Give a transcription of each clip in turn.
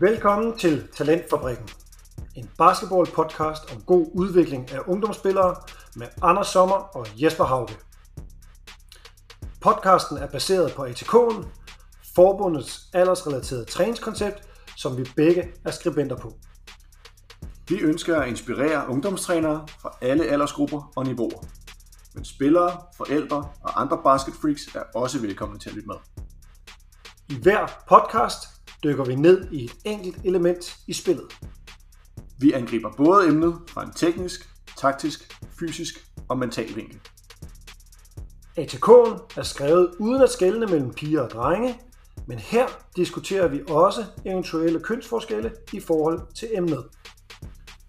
Velkommen til Talentfabrikken. En basketball-podcast om god udvikling af ungdomsspillere med Anders Sommer og Jesper Hauge. Podcasten er baseret på ATK'en, forbundets aldersrelaterede træningskoncept, som vi begge er skribenter på. Vi ønsker at inspirere ungdomstrænere fra alle aldersgrupper og niveauer. Men spillere, forældre og andre basketfreaks er også velkomne til at lytte med. I hver podcast dykker vi ned i et enkelt element i spillet. Vi angriber både emnet fra en teknisk, taktisk, fysisk og mental vinkel. ATK'en er skrevet uden at skelne mellem piger og drenge, men her diskuterer vi også eventuelle kønsforskelle i forhold til emnet.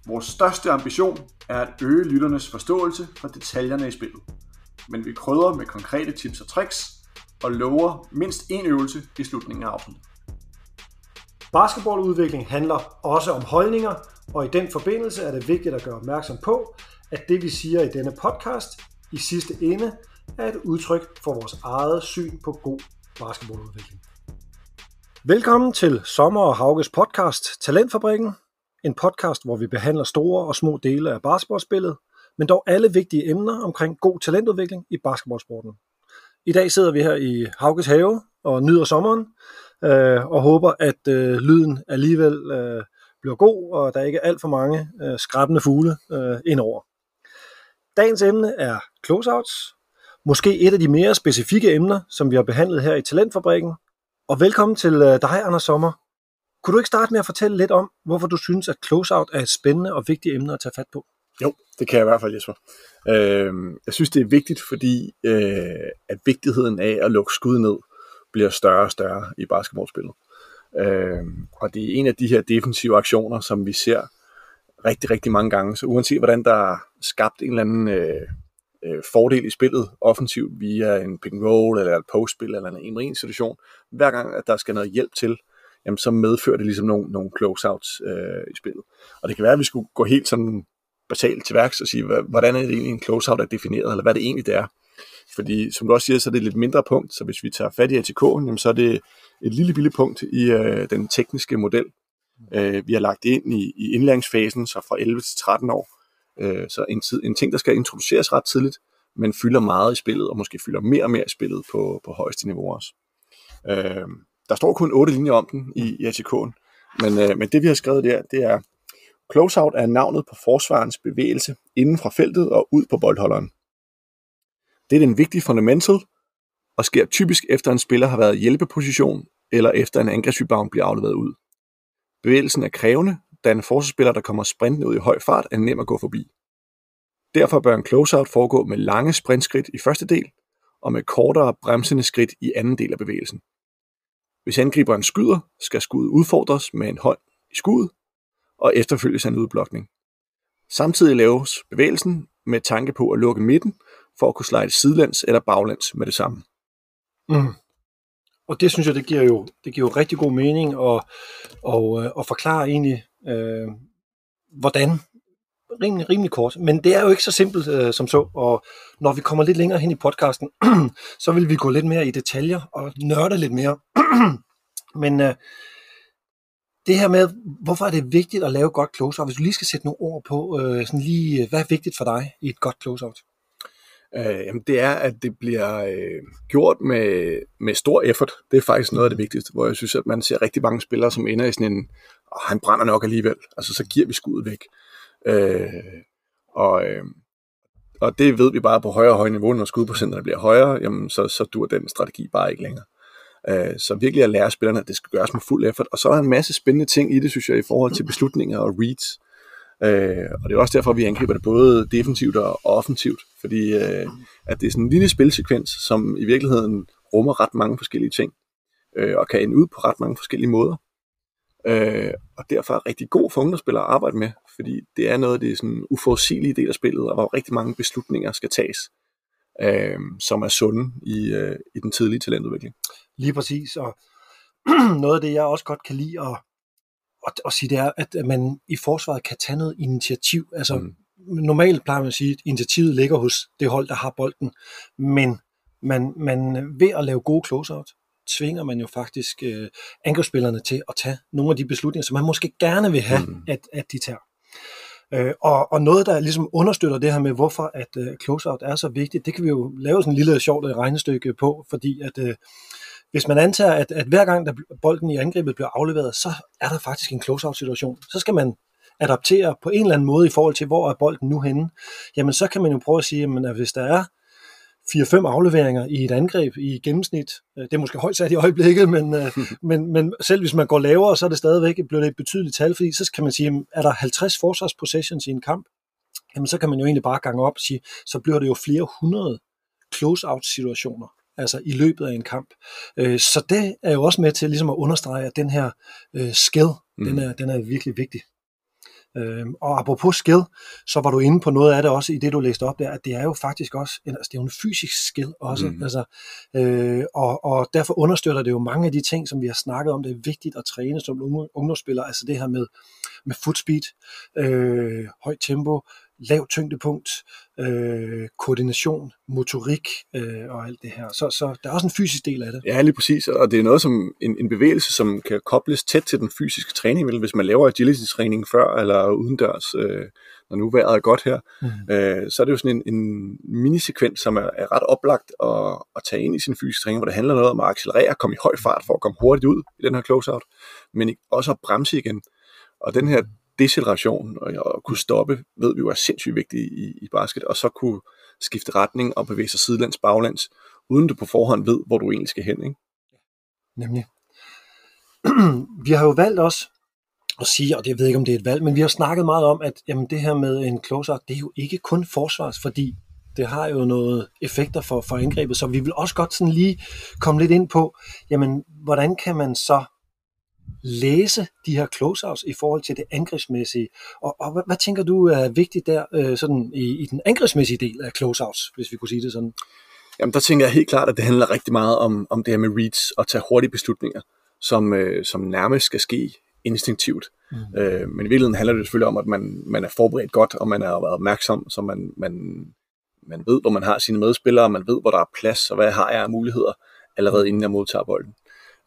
Vores største ambition er at øge lytternes forståelse for detaljerne i spillet. Men vi krydder med konkrete tips og tricks og lover mindst én øvelse i slutningen af afsnittet. Basketballudvikling handler også om holdninger, og i den forbindelse er det vigtigt at gøre opmærksom på, at det vi siger i denne podcast i sidste ende er et udtryk for vores eget syn på god basketballudvikling. Velkommen til Sommer og Hauges podcast Talentfabrikken. En podcast, hvor vi behandler store og små dele af basketballspillet, men dog alle vigtige emner omkring god talentudvikling i basketballsporten. I dag sidder vi her i Hauges have og nyder sommeren, øh, og håber, at øh, lyden alligevel øh, bliver god, og der ikke er alt for mange øh, skræbbende fugle øh, indover. Dagens emne er closeouts, måske et af de mere specifikke emner, som vi har behandlet her i Talentfabrikken. Og velkommen til øh, dig, Anders Sommer. Kunne du ikke starte med at fortælle lidt om, hvorfor du synes, at closeout er et spændende og vigtigt emne at tage fat på? Jo, det kan jeg i hvert fald, Jesper. Øh, jeg synes, det er vigtigt, fordi øh, at vigtigheden af at lukke skud ned bliver større og større i basketballspillet. Øh, og det er en af de her defensive aktioner, som vi ser rigtig, rigtig mange gange. Så uanset hvordan der er skabt en eller anden øh, øh, fordel i spillet offensivt via en pick and roll eller et postspil eller en en situation, hver gang at der skal noget hjælp til, jamen, så medfører det ligesom nogle, nogle closeouts øh, i spillet. Og det kan være, at vi skulle gå helt sådan basalt til værks og sige, hvordan er det egentlig en closeout er defineret, eller hvad det egentlig det er. Fordi som du også siger, så er det et lidt mindre punkt, så hvis vi tager fat i ATK'en, jamen, så er det et lille lille punkt i øh, den tekniske model. Øh, vi har lagt ind i, i indlæringsfasen, så fra 11 til 13 år. Øh, så en, tid, en ting, der skal introduceres ret tidligt, men fylder meget i spillet, og måske fylder mere og mere i spillet på, på højeste niveau også. Øh, der står kun otte linjer om den i, i ATK'en, men, øh, men det vi har skrevet der, det er, closeout er navnet på forsvarens bevægelse inden fra feltet og ud på boldholderen. Det er en vigtig fundamental, og sker typisk efter en spiller har været i hjælpeposition, eller efter en angrebsrebound bliver afleveret ud. Bevægelsen er krævende, da en forsvarsspiller, der kommer sprintende ud i høj fart, er nem at gå forbi. Derfor bør en closeout foregå med lange sprintskridt i første del, og med kortere bremsende skridt i anden del af bevægelsen. Hvis angriberen skyder, skal skuddet udfordres med en hånd i skuddet, og efterfølges af en udblokning. Samtidig laves bevægelsen med tanke på at lukke midten, for at kunne slide sidelæns eller baglæns med det samme. Mm. Og det synes jeg, det giver jo, det giver jo rigtig god mening at, og, øh, og forklare egentlig, øh, hvordan rimelig, rimelig kort. Men det er jo ikke så simpelt øh, som så, og når vi kommer lidt længere hen i podcasten, så vil vi gå lidt mere i detaljer og nørde lidt mere. Men øh, det her med, hvorfor er det vigtigt at lave godt close-out, Hvis du lige skal sætte nogle ord på, øh, sådan lige, øh, hvad er vigtigt for dig i et godt close-out? Øh, jamen det er, at det bliver øh, gjort med, med stor effort. Det er faktisk noget af det vigtigste, hvor jeg synes, at man ser rigtig mange spillere, som ender i sådan en, oh, han brænder nok alligevel, altså så giver vi skuddet væk. Øh, og, øh, og det ved vi bare på højere og højere niveau, når skudprocenterne bliver højere, jamen så, så dur den strategi bare ikke længere. Øh, så virkelig at lære spillerne, at det skal gøres med fuld effort. Og så er der en masse spændende ting i det, synes jeg, i forhold til beslutninger og reads. Øh, og det er også derfor, vi angriber det både defensivt og offensivt, fordi øh, at det er sådan en lille spilsekvens, som i virkeligheden rummer ret mange forskellige ting, øh, og kan ende ud på ret mange forskellige måder. Øh, og derfor er rigtig god for ungdomsspillere at arbejde med, fordi det er noget af det sådan uforudsigelige del af spillet, og hvor rigtig mange beslutninger skal tages, øh, som er sunde i, øh, i den tidlige talentudvikling. Lige præcis, og noget af det, jeg også godt kan lide at, at, at sige, det er, at man i forsvaret kan tage noget initiativ. Altså, mm. normalt plejer man at sige, at initiativet ligger hos det hold, der har bolden, men man, man ved at lave gode closeout, tvinger man jo faktisk øh, angrebsspillerne til at tage nogle af de beslutninger, som man måske gerne vil have, mm. at, at de tager. Øh, og, og noget, der ligesom understøtter det her med, hvorfor at øh, closeout er så vigtigt, det kan vi jo lave sådan en lille sjovt regnestykke på, fordi at øh, hvis man antager, at, at hver gang der bolden i angrebet bliver afleveret, så er der faktisk en closeout situation. Så skal man adaptere på en eller anden måde i forhold til, hvor er bolden nu henne. Jamen så kan man jo prøve at sige, at hvis der er 4-5 afleveringer i et angreb i gennemsnit. Øh, det er måske højt sat i øjeblikket, men, øh, men, men selv hvis man går lavere, så er det stadigvæk bliver det et betydeligt tal, fordi så kan man sige, er der 50 forsvarspossessions i en kamp, jamen så kan man jo egentlig bare gange op og sige, så bliver det jo flere hundrede close-out situationer altså i løbet af en kamp. Øh, så det er jo også med til ligesom at understrege, at den her skill, mm. den, er, den er virkelig vigtig. Øhm, og apropos skill, så var du inde på noget af det også i det, du læste op der, at det er jo faktisk også, altså det er jo en fysisk skill også, mm. altså, øh, og, og derfor understøtter det jo mange af de ting, som vi har snakket om, det er vigtigt at træne som ungdomsspiller, altså det her med, med foot speed, øh, højt tempo, lav tyngdepunkt, øh, koordination, motorik øh, og alt det her. Så, så der er også en fysisk del af det. Ja, lige præcis. Og det er noget som en, en bevægelse, som kan kobles tæt til den fysiske træning. Hvis man laver agility-træning før eller udendørs, øh, når nu vejret er godt her, mm. øh, så er det jo sådan en, en minisekvens, som er, er ret oplagt at, at tage ind i sin fysiske træning, hvor det handler noget om at accelerere, komme i høj fart for at komme hurtigt ud i den her closeout, men også at bremse igen. Og den her deceleration og og kunne stoppe, ved vi jo er sindssygt vigtigt i, i basket, og så kunne skifte retning og bevæge sig sidelands, baglands, uden du på forhånd ved, hvor du egentlig skal hen. Ikke? Nemlig. vi har jo valgt også at sige, og det, jeg ved ikke, om det er et valg, men vi har snakket meget om, at jamen, det her med en closer, det er jo ikke kun forsvars, fordi det har jo noget effekter for, for angrebet, så vi vil også godt sådan lige komme lidt ind på, jamen, hvordan kan man så læse de her closeouts i forhold til det angrebsmæssige. Og, og hvad, hvad tænker du er vigtigt der øh, sådan i, i den angrebsmæssige del af closeouts, hvis vi kunne sige det sådan? Jamen der tænker jeg helt klart, at det handler rigtig meget om, om det her med reads og tage hurtige beslutninger, som, øh, som nærmest skal ske instinktivt. Mm. Øh, men i virkeligheden handler det selvfølgelig om, at man, man er forberedt godt, og man er været opmærksom, så man, man, man ved, hvor man har sine medspillere, man ved, hvor der er plads, og hvad har jeg af muligheder, allerede inden jeg modtager bolden.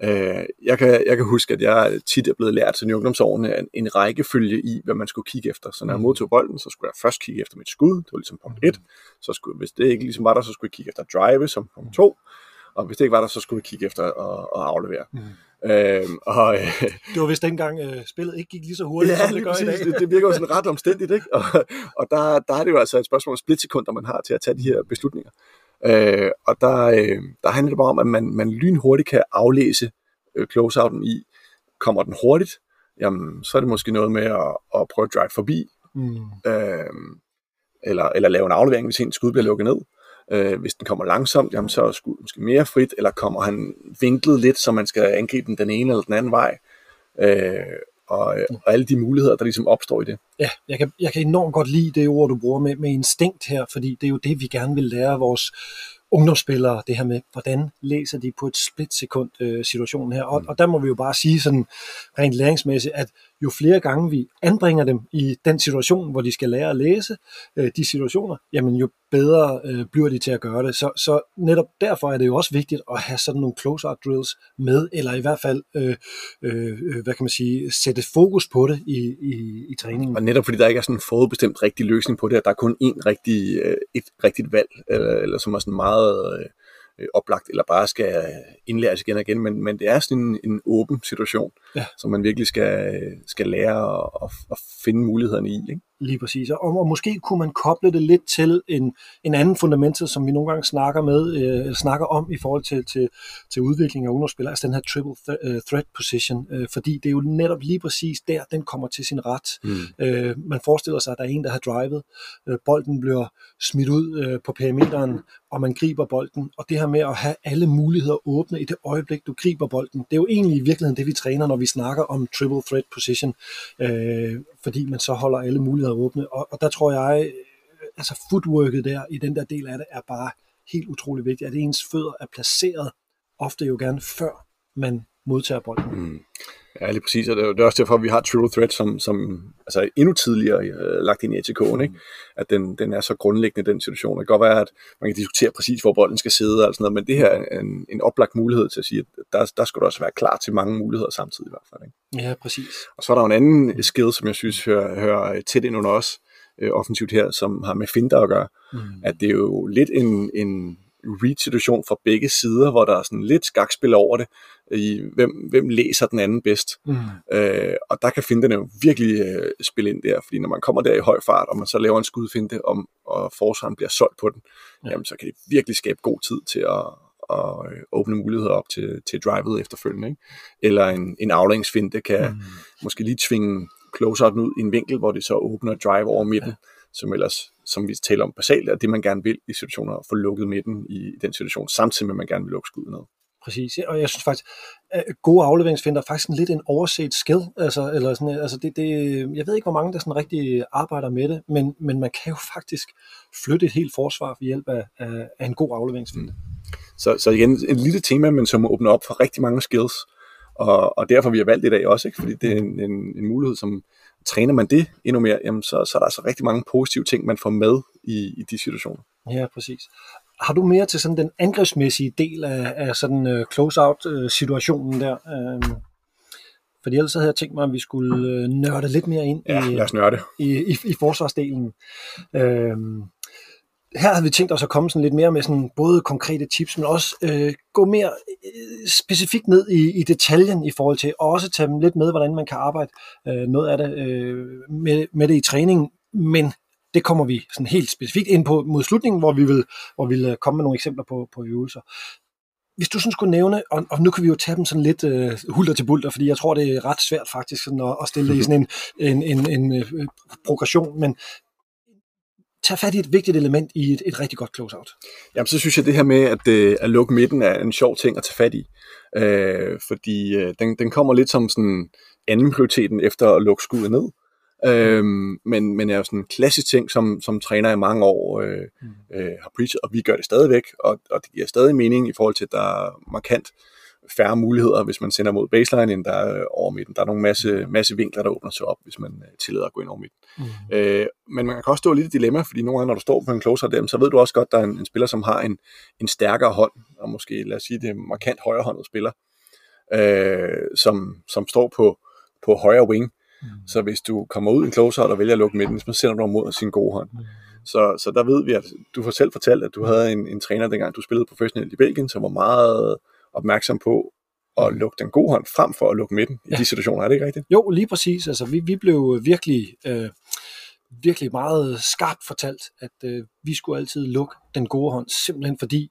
Øh, jeg, kan, jeg kan huske, at jeg tit er blevet lært i ungdomsårene en, en rækkefølge i, hvad man skulle kigge efter. Så når jeg mm. modtog bolden, så skulle jeg først kigge efter mit skud, det var ligesom punkt 1. Mm. Så skulle, hvis det ikke ligesom var der, så skulle jeg kigge efter drive som punkt 2. Og hvis det ikke var der, så skulle jeg kigge efter at, at aflevere. Mm. Øhm, og, øh, det var vist dengang øh, spillet ikke gik lige så hurtigt, ja, som det gør præcis. i dag. det, det virker jo sådan ret omstændigt, ikke? Og, og der, der er det jo altså et spørgsmål om splitsekunder, man har til at tage de her beslutninger. Øh, og der, øh, der handler det bare om, at man, man lynhurtigt kan aflæse øh, closeouten i. Kommer den hurtigt, jamen, så er det måske noget med at, at prøve at drive forbi, mm. øh, eller, eller lave en aflevering, hvis en skud bliver lukket ned. Øh, hvis den kommer langsomt, jamen, så er skuddet måske mere frit, eller kommer han vinklet lidt, så man skal angribe den den ene eller den anden vej. Øh, og, og alle de muligheder, der ligesom opstår i det. Ja, jeg kan, jeg kan enormt godt lide det ord, du bruger med, med instinkt her, fordi det er jo det, vi gerne vil lære vores ungdomsspillere, det her med, hvordan læser de på et splitsekund øh, situationen her. Og, mm. og der må vi jo bare sige sådan rent læringsmæssigt, at jo flere gange vi anbringer dem i den situation, hvor de skal lære at læse øh, de situationer, jamen jo bedre øh, bliver de til at gøre det. Så, så netop derfor er det jo også vigtigt at have sådan nogle close-out drills med, eller i hvert fald, øh, øh, øh, hvad kan man sige, sætte fokus på det i, i, i træningen. Og netop fordi der ikke er sådan en forudbestemt rigtig løsning på det, at der er kun én rigtig, øh, et rigtigt valg, eller, eller som er sådan meget... Øh, øh, oplagt, eller bare skal indlæres igen og igen, men, men det er sådan en, en åben situation, ja. som man virkelig skal, skal lære at, at, at finde mulighederne i. Ikke? Lige præcis. Og, og måske kunne man koble det lidt til en, en anden fundamentet, som vi nogle gange snakker med, øh, snakker om i forhold til, til, til udvikling af ungdomsspillere, altså den her triple th- uh, threat position, øh, fordi det er jo netop lige præcis der, den kommer til sin ret. Mm. Øh, man forestiller sig, at der er en, der har drivet, øh, bolden bliver smidt ud øh, på perimeteren, og man griber bolden, og det her med at have alle muligheder åbne i det øjeblik, du griber bolden, det er jo egentlig i virkeligheden det, vi træner, når vi snakker om triple threat position, øh, fordi man så holder alle muligheder åbne, og, og der tror jeg, øh, altså footworket der, i den der del af det, er bare helt utrolig vigtigt, at ens fødder er placeret, ofte jo gerne før man modtager bolden. Mm. Ja, lige præcis, og det er, også derfor, at vi har Triple Threat som, som altså endnu tidligere øh, lagt ind i ATK'en, ikke? at den, den er så grundlæggende den situation. Det kan godt være, at man kan diskutere præcis, hvor bolden skal sidde og sådan noget, men det her er en, en oplagt mulighed til at sige, at der, der skal du også være klar til mange muligheder samtidig i hvert fald. Ikke? Ja, præcis. Og så er der jo en anden skill, som jeg synes hører, hører tæt ind under os, øh, offensivt her, som har med finder at gøre, mm. at det er jo lidt en, en read-situation fra begge sider, hvor der er sådan lidt skakspil over det, i hvem, hvem læser den anden bedst. Mm. Øh, og der kan finterne jo virkelig øh, spille ind der, fordi når man kommer der i høj fart, og man så laver en skudfinte, om, og forsvaren bliver solgt på den, ja. jamen så kan det virkelig skabe god tid til at, at øh, åbne muligheder op til, til drivet efterfølgende. Ikke? Eller en, en aflængsfinte kan mm. måske lige tvinge close ud i en vinkel, hvor det så åbner drive over midten, ja. Som ellers, som vi taler om basalt, er det, man gerne vil i situationer, at få lukket midten i den situation, samtidig med, at man gerne vil lukke skuddet ned. Præcis, og jeg synes faktisk, at gode afleveringsfinder er faktisk en lidt en overset skill. Altså, eller sådan, altså det, det, jeg ved ikke, hvor mange der sådan rigtig arbejder med det, men, men man kan jo faktisk flytte et helt forsvar ved hjælp af, af, af en god afleveringsfinde. Mm. Så, så igen, en lille tema, men som åbner op for rigtig mange skills, og, og derfor vi har valgt i dag også, ikke? fordi det er en, en, en mulighed, som træner man det endnu mere, jamen så, så er der altså rigtig mange positive ting, man får med i, i de situationer. Ja, præcis. Har du mere til sådan den angrebsmæssige del af, af sådan uh, close-out-situationen uh, der? Uh, fordi ellers havde jeg tænkt mig, at vi skulle uh, nørde lidt mere ind ja, i, lad os nørde. i, i, i forsvarsdelen. Uh, her havde vi tænkt os at komme sådan lidt mere med sådan både konkrete tips, men også øh, gå mere øh, specifikt ned i, i detaljen i forhold til, og også tage dem lidt med, hvordan man kan arbejde øh, noget af det øh, med, med det i træningen, men det kommer vi sådan helt specifikt ind på mod slutningen, hvor vi vil, hvor vi vil komme med nogle eksempler på, på øvelser. Hvis du sådan skulle nævne, og, og nu kan vi jo tage dem sådan lidt øh, hulter til bulter, fordi jeg tror, det er ret svært faktisk sådan at, at stille det i sådan en, en, en, en øh, progression, men tag fat i et vigtigt element i et, et rigtig godt closeout. Jamen, så synes jeg, det her med at, øh, at lukke midten er en sjov ting at tage fat i. Øh, fordi øh, den, den kommer lidt som sådan anden prioriteten efter at lukke skuddet ned. Øh, men, men er jo sådan en klassisk ting, som, som træner i mange år øh, mm. øh, har preachet, og vi gør det stadigvæk, og, og det giver stadig mening i forhold til, at der er markant færre muligheder, hvis man sender mod baseline, end der er over midten. Der er nogle masse, masse vinkler, der åbner sig op, hvis man øh, tillader at gå ind over midten. Mm. Øh, men man kan også stå lidt i dilemma, fordi nogle gange, når du står på en closer dem, så ved du også godt, der er en, en spiller, som har en, en stærkere hånd, og måske, lad os sige, det markant højrehåndet spiller, øh, som, som står på, på højre wing. Mm. Så hvis du kommer ud i en closer og vælger at lukke midten, så sender du mod sin gode hånd. Mm. Så, så der ved vi, at du får selv fortalt, at du havde en, en træner, dengang du spillede professionelt i Belgien, som var meget opmærksom på at lukke den gode hånd frem for at lukke midten i ja. de situationer. Er det ikke rigtigt? Jo, lige præcis. Altså, vi, vi blev virkelig, øh, virkelig meget skarpt fortalt, at øh, vi skulle altid lukke den gode hånd, simpelthen fordi,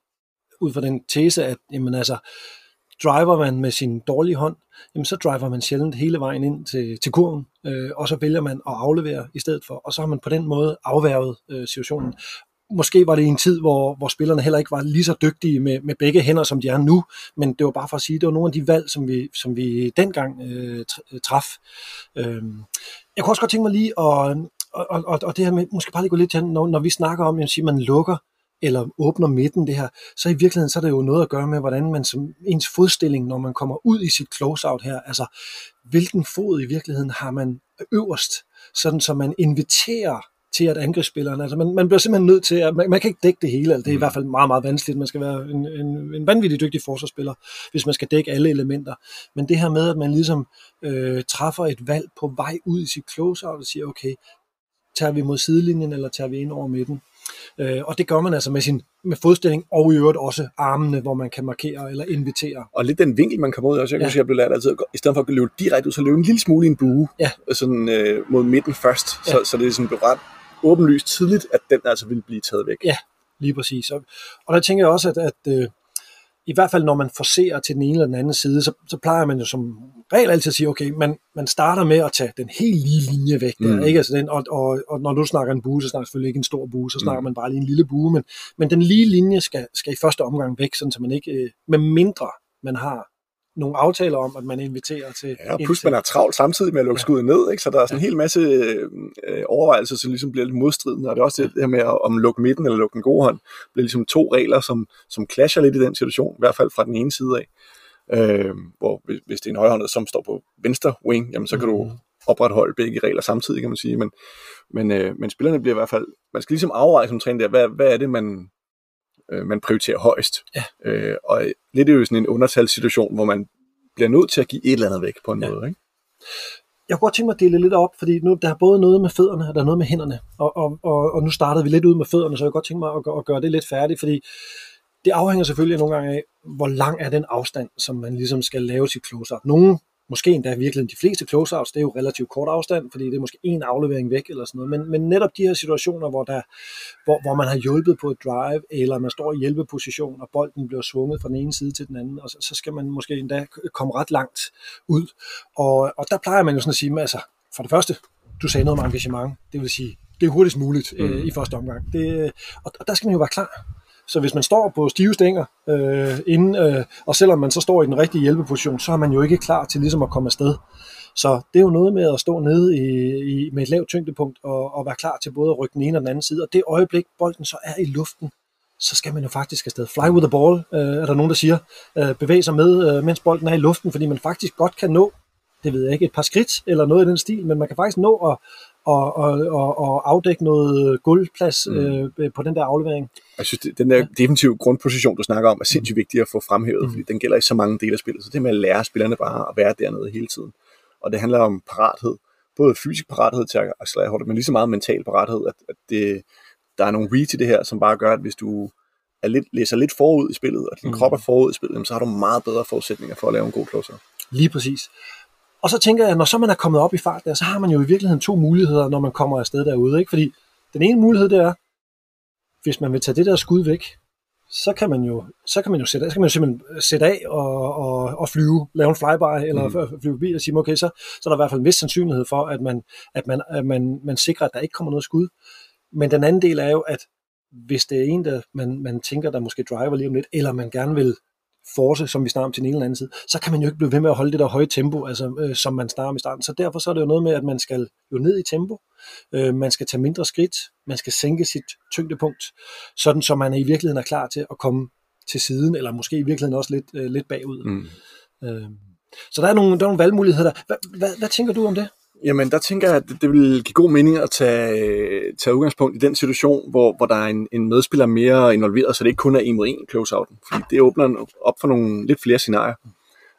ud fra den tese, at jamen, altså, driver man med sin dårlige hånd, jamen så driver man sjældent hele vejen ind til, til kurven, øh, og så vælger man at aflevere i stedet for, og så har man på den måde afværget øh, situationen måske var det en tid, hvor, hvor spillerne heller ikke var lige så dygtige med, med begge hænder, som de er nu, men det var bare for at sige, at det var nogle af de valg, som vi, som vi dengang øh, øh traf. Øh, jeg kunne også godt tænke mig lige at, og, og, og det her med, måske bare lige gå lidt til, når, når vi snakker om, at man lukker eller åbner midten det her, så i virkeligheden så er det jo noget at gøre med, hvordan man som ens fodstilling, når man kommer ud i sit close-out her, altså hvilken fod i virkeligheden har man øverst, sådan så man inviterer til at angrebsspilleren, altså man, man bliver simpelthen nødt til, at man, man kan ikke dække det hele, altså det er mm. i hvert fald meget, meget vanskeligt, man skal være en, en, en vanvittig dygtig forsvarsspiller, hvis man skal dække alle elementer, men det her med, at man ligesom øh, træffer et valg på vej ud i sit close-out og siger, okay, tager vi mod sidelinjen, eller tager vi ind over midten, Øh, og det gør man altså med sin med fodstilling, og i øvrigt også armene, hvor man kan markere eller invitere. Og lidt den vinkel, man kommer ud af. Så jeg kan ja. jeg blev lært altid, i stedet for at løbe direkte ud, så løbe en lille smule i en bue, ja. sådan, øh, mod midten først, ja. så, så det er sådan ret åbenlyst tidligt, at den altså vil blive taget væk. Ja, lige præcis. Og, og der tænker jeg også, at, at øh, i hvert fald når man forser til den ene eller den anden side, så, så plejer man jo som regel altid at sige, okay, man, man starter med at tage den helt lige linje væk der, mm. ikke? Altså den, og, og, og, når du snakker en bue, så snakker selvfølgelig ikke en stor bue, så snakker mm. man bare lige en lille bue, men, men den lige linje skal, skal i første omgang væk, sådan så man ikke, øh, med mindre man har nogle aftaler om, at man inviterer til... Ja, og plus man er travlt samtidig med at lukke ja. skuddet ned, ikke? så der er sådan en ja. hel masse øh, overvejelser, som ligesom bliver lidt modstridende, og det er også det, her med at om lukke midten eller lukke den gode hånd, bliver ligesom to regler, som, som clasher lidt i den situation, i hvert fald fra den ene side af. Øh, hvor hvis, hvis det er en højrehåndet, som står på venstre wing, jamen så kan du opretholde begge regler samtidig, kan man sige. Men, men, øh, men spillerne bliver i hvert fald, man skal ligesom afveje som træner der, hvad, hvad er det, man, øh, man prioriterer højst. Ja. Øh, og lidt er jo sådan en undertalssituation, hvor man bliver nødt til at give et eller andet væk på en ja. måde. Ikke? Jeg kunne godt tænke mig at dele lidt op, fordi nu der er både noget med fødderne, og der er noget med hænderne. Og, og, og, og nu startede vi lidt ud med fødderne, så jeg kunne godt tænke mig at, at gøre det lidt færdigt, fordi det afhænger selvfølgelig nogle gange af, hvor lang er den afstand, som man ligesom skal lave sit close-out. Nogle måske endda virkelig de fleste closeouts, det er jo relativt kort afstand, fordi det er måske en aflevering væk eller sådan noget, men, men netop de her situationer, hvor, der, hvor, hvor man har hjulpet på et drive, eller man står i hjælpeposition, og bolden bliver svunget fra den ene side til den anden, og så, så skal man måske endda komme ret langt ud. Og, og der plejer man jo sådan at sige, altså, for det første, du sagde noget om engagement, det vil sige, det er hurtigst muligt øh, mm. i første omgang. Det, og, og der skal man jo være klar. Så hvis man står på stive stænger, øh, inden, øh, og selvom man så står i den rigtige hjælpeposition, så er man jo ikke klar til ligesom at komme afsted. Så det er jo noget med at stå nede i, i, med et lavt tyngdepunkt og, og være klar til både at rykke den ene og den anden side. Og det øjeblik, bolden så er i luften, så skal man jo faktisk afsted. Fly with the ball, øh, er der nogen, der siger. Øh, bevæg sig med, øh, mens bolden er i luften, fordi man faktisk godt kan nå, det ved jeg ikke, et par skridt eller noget i den stil, men man kan faktisk nå at, og, og, og, og afdække noget guldplads mm. øh, på den der aflevering. Jeg synes, det, den der defensive grundposition, du snakker om, er sindssygt vigtig at få fremhævet, mm. fordi den gælder i så mange dele af spillet. Så det med at lære spillerne bare at være dernede hele tiden. Og det handler om parathed. Både fysisk parathed til at accelerere hurtigt, men lige så meget mental parathed, at, at det, der er nogle read i det her, som bare gør, at hvis du er lidt, læser lidt forud i spillet, og din mm. krop er forud i spillet, så har du meget bedre forudsætninger for at lave en god closer. Lige præcis. Og så tænker jeg, at når så man er kommet op i fart der, så har man jo i virkeligheden to muligheder, når man kommer afsted derude. Ikke? Fordi den ene mulighed, det er, hvis man vil tage det der skud væk, så kan man jo, så kan man jo sætte, så kan man jo simpelthen sætte af og, og, og flyve, lave en flyby, eller mm. flyve forbi og sige, okay, så, så er der i hvert fald en vis sandsynlighed for, at man, at man, at man, man sikrer, at der ikke kommer noget skud. Men den anden del er jo, at hvis det er en, der man, man tænker, der måske driver lige om lidt, eller man gerne vil force, som vi snakker om til den ene eller anden side, så kan man jo ikke blive ved med at holde det der høje tempo, altså, øh, som man snakker om i starten. Så derfor så er det jo noget med, at man skal jo ned i tempo, øh, man skal tage mindre skridt, man skal sænke sit tyngdepunkt, sådan så man i virkeligheden er klar til at komme til siden, eller måske i virkeligheden også lidt, øh, lidt bagud. Mm. Øh, så der er, nogle, der er nogle valgmuligheder der. Hvad, hvad, hvad tænker du om det? Jamen, der tænker jeg, at det vil give god mening at tage, øh, tage udgangspunkt i den situation, hvor, hvor der er en, en medspiller mere involveret, så det ikke kun er en mod en close-outen. Fordi det åbner op for nogle lidt flere scenarier.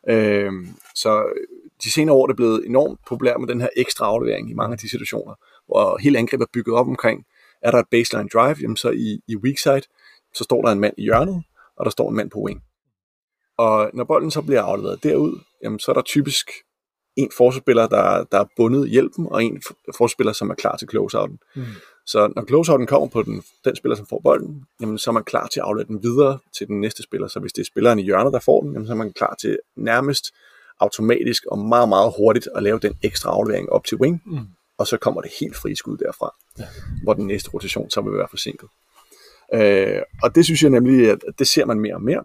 Øh, så de senere år er det blevet enormt populært med den her ekstra aflevering i mange af de situationer, hvor hele angrebet er bygget op omkring, er der et baseline drive, jamen så i, i weak side, så står der en mand i hjørnet, og der står en mand på wing. Og når bolden så bliver afleveret derud, jamen så er der typisk en forsvarsspiller, der, der er bundet hjælpen, og en forsvarsspiller, som er klar til closeouten. Mm. Så når closeouten kommer på den, den spiller, som får bolden, jamen, så er man klar til at aflevere den videre til den næste spiller. Så hvis det er spilleren i hjørnet, der får den, jamen, så er man klar til nærmest automatisk og meget, meget hurtigt at lave den ekstra aflevering op til wing, mm. og så kommer det helt fri skud derfra, ja. hvor den næste rotation så vil være forsinket. Øh, og det synes jeg nemlig, at det ser man mere og mere.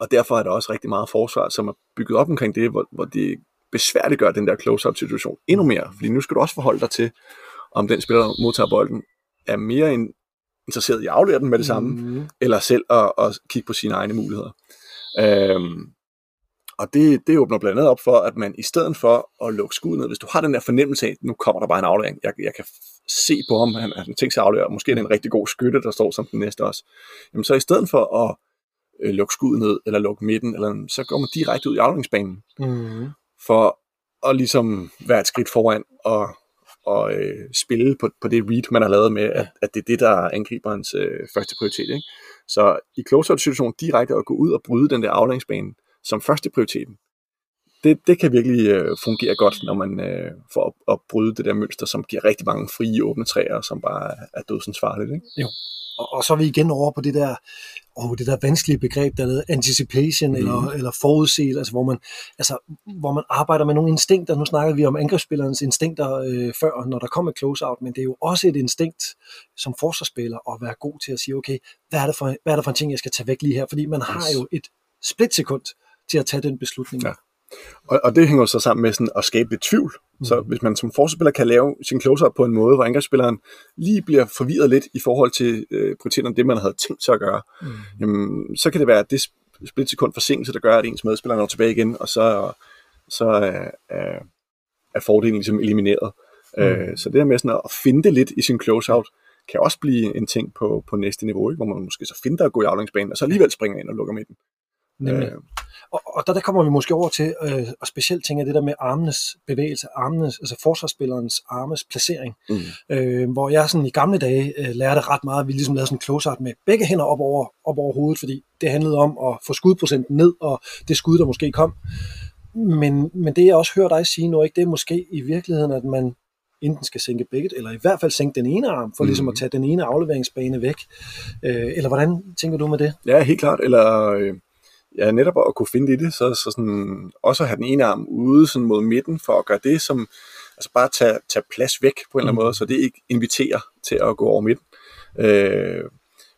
Og derfor er der også rigtig meget forsvar, som er bygget op omkring det, hvor, hvor det besværliggør den der close-up situation endnu mere. Fordi nu skal du også forholde dig til, om den spiller, modtager bolden, er mere interesseret i at aflevere den med det samme, mm. eller selv at, at kigge på sine egne muligheder. Øhm, og det, det åbner blandt andet op for, at man i stedet for at lukke skuddet ned, hvis du har den der fornemmelse af, at nu kommer der bare en aflevering, jeg, jeg kan se på ham, han, han tænker sig at aflevere, måske er det en rigtig god skytte, der står som den næste også. Jamen så i stedet for at øh, lukke skuddet ned, eller lukke midten, eller, så går man direkte ud i afleveringsbanen. Mm for at ligesom være et skridt foran og, og øh, spille på, på det read, man har lavet med, at, at det er det, der er angriberens øh, første prioritet. Ikke? Så i close situation direkte at gå ud og bryde den der aflæringsbane som første prioriteten, det, det kan virkelig øh, fungere godt, når man øh, får at, at bryde det der mønster, som giver rigtig mange frie åbne træer, som bare er dødsens farligt. Ikke? Jo. Og, og så er vi igen over på det der oh, det der vanskelige begreb, der hedder anticipation mm. eller, eller forudsigelse, altså hvor man, altså, hvor man arbejder med nogle instinkter. Nu snakker vi om angrebsspillerens instinkter øh, før, når der kommer close-out, men det er jo også et instinkt som forsvarsspiller at være god til at sige, okay, hvad er det for, hvad er det for en ting, jeg skal tage væk lige her? Fordi man har jo et splitsekund til at tage den beslutning. Ja. Og, og det hænger så sammen med sådan at skabe lidt tvivl. Mm. Så hvis man som forsvarsspiller kan lave sin close på en måde, hvor angrebsspilleren lige bliver forvirret lidt i forhold til øh, prioriteterne, det man havde tænkt sig at gøre, mm. jamen, så kan det være, at det splitsekund forsinkelse, der gør, at ens medspiller når tilbage igen, og så, så er, er, er fordelen ligesom elimineret. Mm. Øh, så det der med sådan at finde det lidt i sin closeout, kan også blive en ting på, på næste niveau, ikke? hvor man måske så finder at gå i aflængsbanen, og så alligevel springer ind og lukker midten. Nemlig. Øh, og, og der, der kommer vi måske over til, øh, og specielt tænker det der med armenes bevægelse, armenes, altså forsvarsspillerens armes placering, mm. øh, hvor jeg sådan i gamle dage øh, lærte ret meget, vi ligesom lavede sådan en close-up med begge hænder op over, op over hovedet, fordi det handlede om at få skudprocenten ned, og det skud, der måske kom. Men, men det jeg også hører dig sige nu, ikke, det er måske i virkeligheden, at man enten skal sænke begge, eller i hvert fald sænke den ene arm, for mm. ligesom at tage den ene afleveringsbane væk. Øh, eller hvordan tænker du med det? Ja, helt klart. Eller øh, ja, netop at kunne finde det i det, så, så sådan, også at have den ene arm ude sådan mod midten, for at gøre det som, altså bare tage, tage plads væk på en eller anden mm. måde, så det ikke inviterer til at gå over midten. Øh,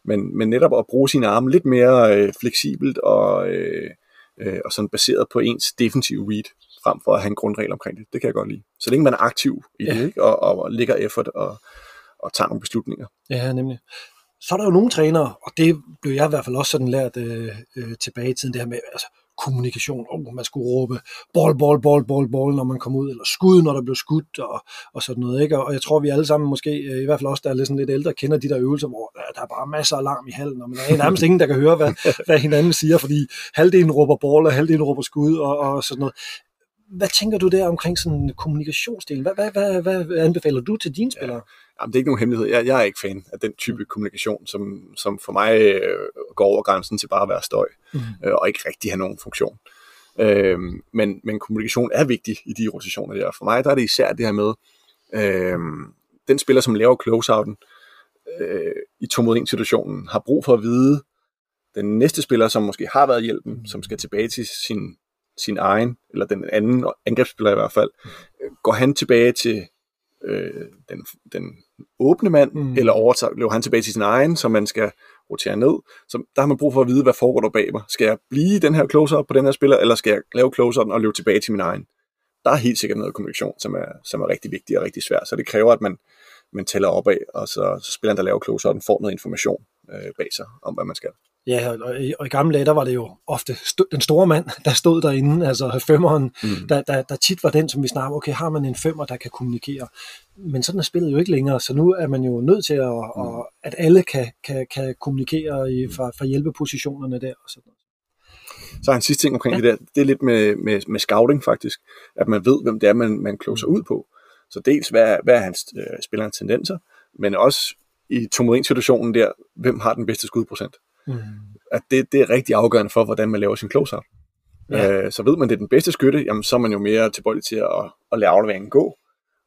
men, men netop at bruge sine arme lidt mere øh, fleksibelt og, øh, øh, og sådan baseret på ens defensive read, frem for at have en grundregel omkring det. Det kan jeg godt lide. Så længe man er aktiv i ja. det, ikke? Og, og lægger effort og, og tager nogle beslutninger. Ja, nemlig så er der jo nogle trænere, og det blev jeg i hvert fald også sådan lært øh, øh, tilbage i tiden, det her med altså, kommunikation, oh, man skulle råbe ball, ball, ball, ball, ball, når man kom ud, eller skud, når der blev skudt, og, og sådan noget. Ikke? Og jeg tror, vi alle sammen måske, øh, i hvert fald også, der er lidt, sådan lidt ældre, kender de der øvelser, hvor der er bare masser af larm i halen, og man er nærmest ingen, der kan høre, hvad, hvad hinanden siger, fordi halvdelen råber ball, og halvdelen råber skud, og, og sådan noget. Hvad tænker du der omkring sådan kommunikationsdelen? Hvad, hvad, hvad, hvad anbefaler du til dine spillere? Ja. Jamen, det er ikke nogen hemmelighed. Jeg, jeg er ikke fan af den type kommunikation, som, som for mig øh, går over grænsen til bare at være støj, mm. øh, og ikke rigtig have nogen funktion. Øh, men, men kommunikation er vigtig i de rotationer der. For mig der er det især det her med, øh, den spiller, som laver closeouten øh, i to mod en situationen, har brug for at vide, den næste spiller, som måske har været hjælpen, mm. som skal tilbage til sin, sin egen, eller den anden angrebsspiller i hvert fald, mm. går han tilbage til øh, den, den åbne mand, mm. eller overtager, løber han tilbage til sin egen, så man skal rotere ned. Så der har man brug for at vide, hvad foregår der bag mig. Skal jeg blive den her closer på den her spiller, eller skal jeg lave closer og løbe tilbage til min egen? Der er helt sikkert noget kommunikation, som er, som er rigtig vigtig og rigtig svært. Så det kræver, at man, man tæller opad, og så, så spilleren, der laver closer, den får noget information øh, bag sig om, hvad man skal. Ja, og i, og i gamle dage, der var det jo ofte st- den store mand, der stod derinde, altså femmeren, mm. der, der, der tit var den, som vi snakker okay, har man en femmer, der kan kommunikere? Men sådan er spillet jo ikke længere, så nu er man jo nødt til, at, mm. at, at alle kan, kan, kan kommunikere i, fra, fra hjælpepositionerne der. Og sådan Så en sidste ting omkring ja. det der, det er lidt med, med, med scouting faktisk, at man ved, hvem det er, man, man kloser ud på. Så dels, hvad, hvad er hans øh, spillerens tendenser, men også i to mod situationen der, hvem har den bedste skudprocent. Mm. At det, det er rigtig afgørende for, hvordan man laver sin close-up. Ja. Øh, så ved man, det er den bedste skytte, jamen, så er man jo mere tilbøjelig til at, at lade afleveringen gå.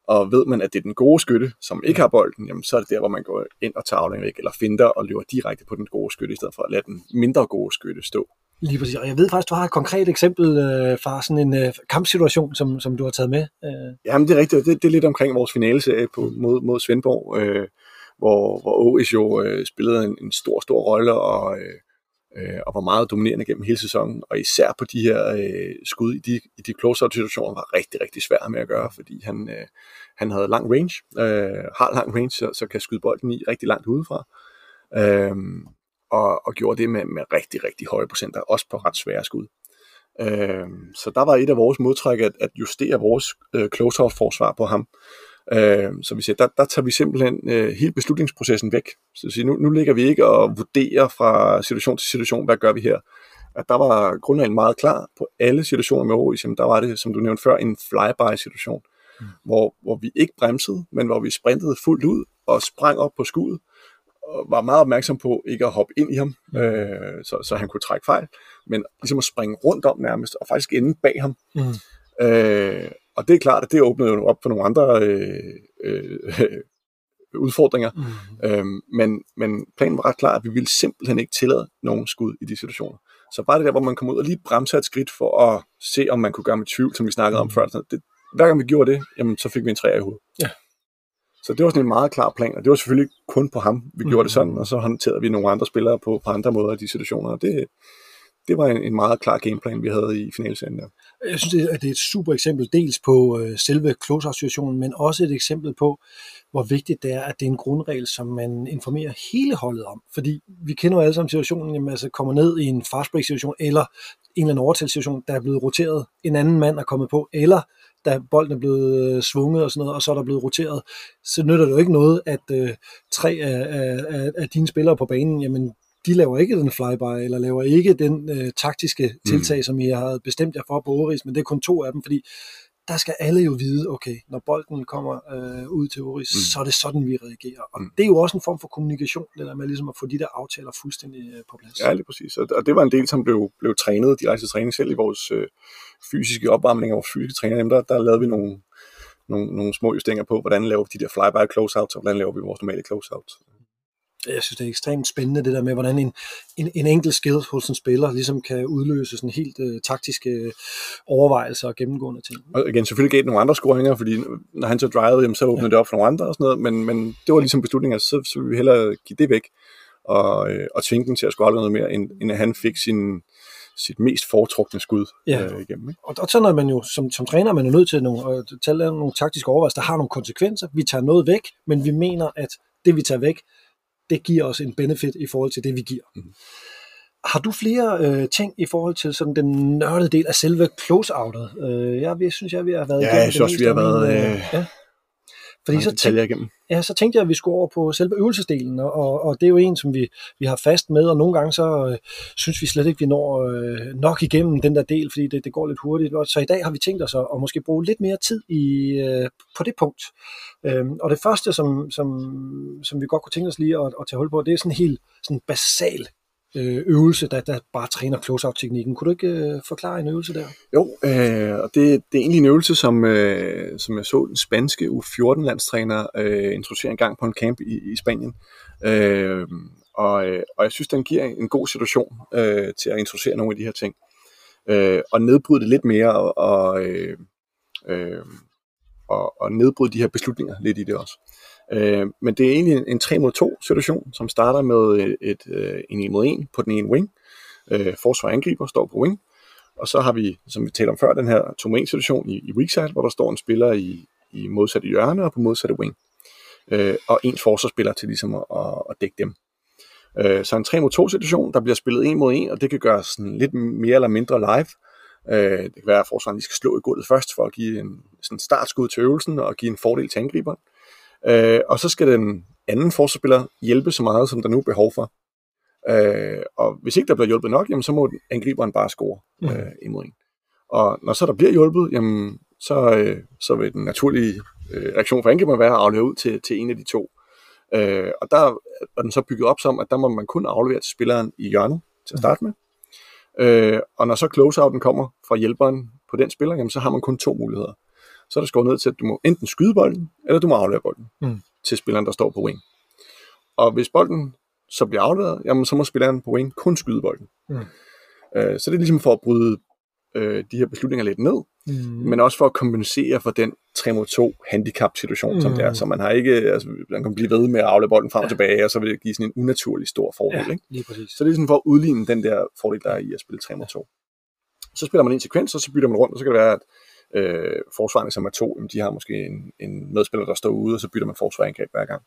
Og ved man, at det er den gode skytte, som ikke har bolden, jamen, så er det der, hvor man går ind og tager afleveringen væk, eller finder og løber direkte på den gode skytte, i stedet for at lade den mindre gode skytte stå. Lige præcis. Og jeg ved faktisk, du har et konkret eksempel øh, fra sådan en øh, kampsituation, som, som du har taget med. Øh. Jamen, det er rigtigt. Det, det er lidt omkring vores finaleserie på, mod, mod Svendborg. Øh, hvor, hvor Ois jo øh, spillede en, en stor, stor rolle og, øh, øh, og var meget dominerende gennem hele sæsonen, og især på de her øh, skud i de, i de close-out situationer var rigtig, rigtig svært med at gøre, fordi han, øh, han havde lang range, øh, har lang range, så, så kan skyde bolden i rigtig langt udefra, øh, og, og gjorde det med, med rigtig, rigtig høje procenter, også på ret svære skud. Øh, så der var et af vores modtræk at, at justere vores øh, close-out forsvar på ham, Øh, så vi siger, der, der tager vi simpelthen øh, hele beslutningsprocessen væk. Så siger, nu, nu ligger vi ikke og vurderer fra situation til situation, hvad gør vi her. At der var grundlagen meget klar på alle situationer med Oris. Der var det, som du nævnte før, en flyby-situation, mm. hvor, hvor vi ikke bremsede, men hvor vi sprintede fuldt ud og sprang op på skuddet, og var meget opmærksom på ikke at hoppe ind i ham, mm. øh, så, så han kunne trække fejl, men ligesom at springe rundt om nærmest, og faktisk ende bag ham. Mm. Øh, og det er klart, at det åbnede jo op for nogle andre øh, øh, udfordringer. Mm. Øhm, men, men planen var ret klar, at vi ville simpelthen ikke tillade nogen skud i de situationer. Så bare det der, hvor man kom ud og lige bremse et skridt for at se, om man kunne gøre med tvivl, som vi snakkede mm. om før. Det, hver gang vi gjorde det, jamen, så fik vi en træer i hovedet. Ja. Så det var sådan en meget klar plan, og det var selvfølgelig kun på ham, vi mm. gjorde det sådan, og så håndterede vi nogle andre spillere på, på andre måder i de situationer. Og det, det var en, en meget klar gameplan, vi havde i finalserien der. Jeg synes, at det er et super eksempel, dels på øh, selve close situationen men også et eksempel på, hvor vigtigt det er, at det er en grundregel, som man informerer hele holdet om. Fordi vi kender jo alle sammen situationen, jamen, altså kommer ned i en fast break-situation, eller en eller anden overtalssituation, der er blevet roteret, en anden mand er kommet på, eller da bolden er blevet øh, svunget og sådan noget, og så er der blevet roteret, så nytter det jo ikke noget, at øh, tre af, af, af dine spillere på banen, jamen de laver ikke den flyby, eller laver ikke den øh, taktiske tiltag, mm. som I har bestemt jer for på Oris, men det er kun to af dem, fordi der skal alle jo vide, okay, når bolden kommer øh, ud til Oris, mm. så er det sådan, vi reagerer. Og mm. det er jo også en form for kommunikation, det der med ligesom at få de der aftaler fuldstændig øh, på plads. Ja, lige præcis. Og det var en del, som blev, blev trænet direkte træning selv i vores øh, fysiske opvarmning af vores fysiske træner. Jamen, der, der lavede vi nogle, nogle, nogle små justeringer på, hvordan laver vi de der flyby closeouts, og hvordan laver vi vores normale closeouts jeg synes, det er ekstremt spændende, det der med, hvordan en, en, en enkelt skill hos en spiller ligesom kan udløse sådan helt uh, taktiske overvejelser og gennemgående ting. Og igen, selvfølgelig gav det nogle andre scoringer, fordi når han så drivede, jamen, så åbnede ja. det op for nogle andre og sådan noget, men, men det var ligesom beslutninger, så, så ville vi hellere give det væk og, øh, og tvinge den til at score noget mere, end, end at han fik sin, sit mest foretrukne skud ja. øh, igennem. Ikke? Og, og sådan er man jo, som, som træner man er nødt til nogle, at tage nogle taktiske overvejelser, der har nogle konsekvenser. Vi tager noget væk, men vi mener, at det vi tager væk, det giver os en benefit i forhold til det, vi giver. Mm. Har du flere øh, ting i forhold til sådan den nørdede del af selve close-outet? Øh, jeg, jeg synes, jeg vi har været ja, jeg synes også, vi har været... Øh, ja. Fordi så, tænk, igennem. Ja, så tænkte jeg, at vi skulle over på selve øvelsesdelen, og, og det er jo en, som vi, vi har fast med, og nogle gange så øh, synes vi slet ikke, vi når øh, nok igennem den der del, fordi det, det går lidt hurtigt. Så i dag har vi tænkt os at, at måske bruge lidt mere tid i, øh, på det punkt. Øhm, og det første, som, som, som vi godt kunne tænke os lige at, at tage hul på, det er sådan en helt sådan basal øh, Øh, øvelse, der, der bare træner close-out-teknikken. Kunne du ikke øh, forklare en øvelse der? Jo, øh, og det, det er egentlig en øvelse, som, øh, som jeg så den spanske U14-landstræner øh, introducere en gang på en camp i, i Spanien. Øh, og, øh, og jeg synes, den giver en god situation øh, til at introducere nogle af de her ting. Øh, og nedbryde det lidt mere, og, og, øh, øh, og, og nedbryde de her beslutninger lidt i det også. Øh, men det er egentlig en, en 3 mod 2 situation, som starter med et, et, øh, en 1 mod 1 på den ene wing. Øh, forsvar angriber står på wing. Og så har vi, som vi talte om før, den her 2 mod 1 situation i, i weak side, hvor der står en spiller i, i modsatte hjørne og på modsatte wing. Øh, og en forsvarsspiller til ligesom at, at, at dække dem. Øh, så en 3 mod 2 situation, der bliver spillet 1 mod 1, og det kan gøres sådan lidt mere eller mindre live. Øh, det kan være, at forsvaren lige skal slå i gulvet først for at give en sådan startskud til øvelsen og give en fordel til angriberen. Øh, og så skal den anden forsvarsspiller hjælpe så meget, som der nu er behov for. Øh, og hvis ikke der bliver hjulpet nok, jamen, så må angriberen bare score mm. øh, imod en. Og når så der bliver hjulpet, jamen, så, øh, så vil den naturlige øh, reaktion for angriberen være at aflevere ud til, til en af de to. Øh, og der er den så bygget op som, at der må man kun aflevere til spilleren i hjørnet til at starte med. Øh, og når så closeouten kommer fra hjælperen på den spiller, jamen, så har man kun to muligheder så er der skåret ned til, at du må enten skyde bolden, eller du må aflevere bolden mm. til spilleren, der står på wing. Og hvis bolden så bliver afleveret, jamen, så må spilleren på wing kun skyde bolden. Mm. Øh, så det er ligesom for at bryde øh, de her beslutninger lidt ned, mm. men også for at kompensere for den 3 mod 2 handicap situation, mm. som det er. Så man har ikke, altså, man kan blive ved med at aflevere bolden frem og tilbage, og så vil det give sådan en unaturlig stor fordel. Ja, ikke? lige præcis. Så det er sådan for at udligne den der fordel, der er i at spille 3 mod 2. Så spiller man en sekvens, og så bytter man rundt, og så kan det være, at Øh, forsvarerne, som er to, de har måske en, en medspiller, der står ude, og så bytter man forsvarangreb hver gang.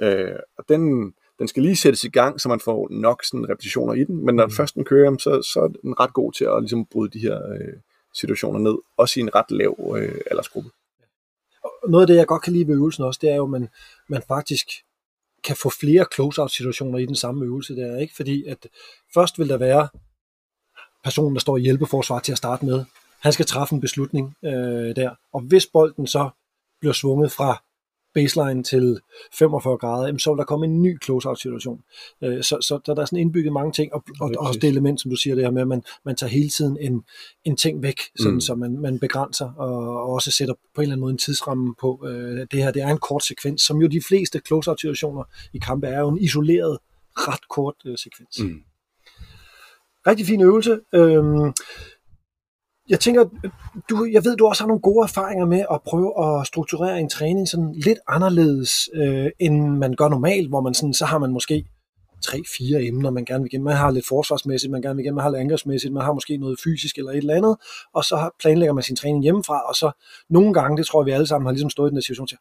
Øh, og den, den skal lige sættes i gang, så man får nok sådan repetitioner i den, men når mm. først den kører, så, så er den ret god til at ligesom bryde de her øh, situationer ned, også i en ret lav øh, aldersgruppe. Noget af det, jeg godt kan lide ved øvelsen også, det er jo, at man, man faktisk kan få flere close-out situationer i den samme øvelse der, ikke? Fordi at først vil der være personen, der står i hjælpeforsvar til at starte med, han skal træffe en beslutning øh, der. Og hvis bolden så bliver svunget fra baseline til 45 grader, jamen, så vil der komme en ny close-out situation. Øh, så, så der er sådan indbygget mange ting, og, og, og også det element, som du siger, det her med, at man, man tager hele tiden en, en ting væk, sådan, mm. så man, man begrænser, og, og også sætter på en eller anden måde en tidsramme på øh, det her. Det er en kort sekvens, som jo de fleste close-out situationer i kampe er jo en isoleret, ret kort øh, sekvens. Mm. Rigtig fin øvelse. Øhm, jeg tænker, du, jeg ved, du også har nogle gode erfaringer med at prøve at strukturere en træning sådan lidt anderledes, øh, end man gør normalt, hvor man sådan, så har man måske tre-fire emner, man gerne vil igennem. Man har lidt forsvarsmæssigt, man gerne vil igennem, man har lidt angrebsmæssigt, man har måske noget fysisk eller et eller andet, og så planlægger man sin træning hjemmefra, og så nogle gange, det tror jeg, vi alle sammen har ligesom stået i den der situation til,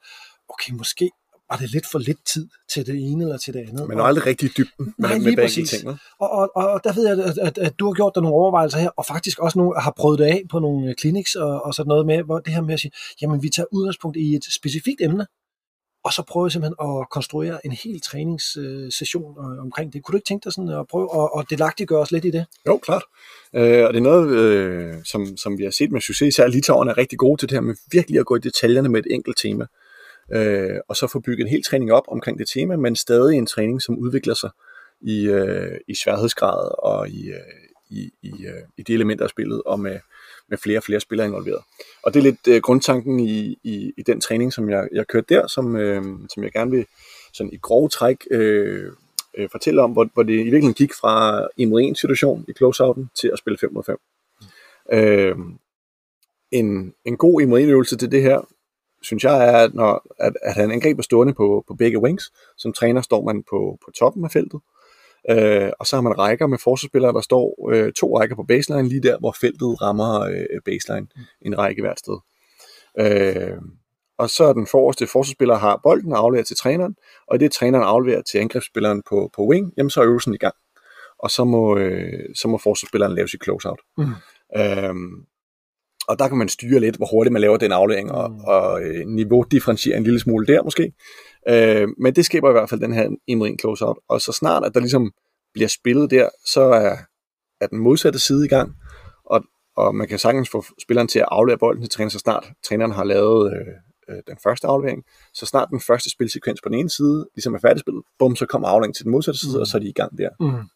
okay, måske var det lidt for lidt tid til det ene eller til det andet. Men aldrig rigtig i dybden Nej, med, lige med præcis. ting. vel? Og, og, og der ved jeg, at, at, at du har gjort dig nogle overvejelser her, og faktisk også nogle, har prøvet det af på nogle clinics og, og sådan noget med, hvor det her med at sige, jamen vi tager udgangspunkt i et specifikt emne, og så prøver jeg simpelthen at konstruere en hel træningssession øh, omkring det. Kunne du ikke tænke dig sådan at prøve at, at delagtiggøre os lidt i det? Jo, klart. Øh, og det er noget, øh, som, som vi har set med succes, især Litauerne er rigtig gode til det her med virkelig at gå i detaljerne med et enkelt tema. Øh, og så få bygget en hel træning op omkring det tema, men stadig en træning, som udvikler sig i, øh, i sværhedsgrad og i, øh, i, i, øh, i de elementer af spillet, og med, med flere og flere spillere involveret. Og det er lidt øh, grundtanken i, i, i den træning, som jeg, jeg kørte der, som, øh, som jeg gerne vil sådan i grove træk øh, øh, fortælle om, hvor, hvor det i virkeligheden gik fra en ren situation i closeouten til at spille 5 mod 5. Øh, en, en god imod øvelse til det her, synes jeg, er, at, når, at, at han angriber stående på, på begge wings. Som træner står man på, på toppen af feltet. Øh, og så har man rækker med forsvarsspillere, der står øh, to rækker på baseline, lige der, hvor feltet rammer øh, baseline. En række hvert sted. Øh, og så er den forreste forsvarsspiller har bolden og afleverer til træneren, og det træneren afleverer til angrebsspilleren på, på wing, jamen så er øvelsen i gang. Og så må, øh, så må forsvarsspilleren lave sit closeout. Mm. Øhm, og der kan man styre lidt, hvor hurtigt man laver den aflevering, og, Mm. og øh, niveau differentiere en lille smule der måske. Øh, men det skaber i hvert fald den her en closeout. Og så snart, at der ligesom bliver spillet der, så er, er den modsatte side i gang, og, og man kan sagtens få spilleren til at aflevere bolden til træneren, så snart træneren har lavet øh, øh, den første aflevering. Så snart den første spilsekvens på den ene side ligesom er færdigspillet, bum, så kommer afleveringen til den modsatte side, Mm. og så er de i gang der. Mm.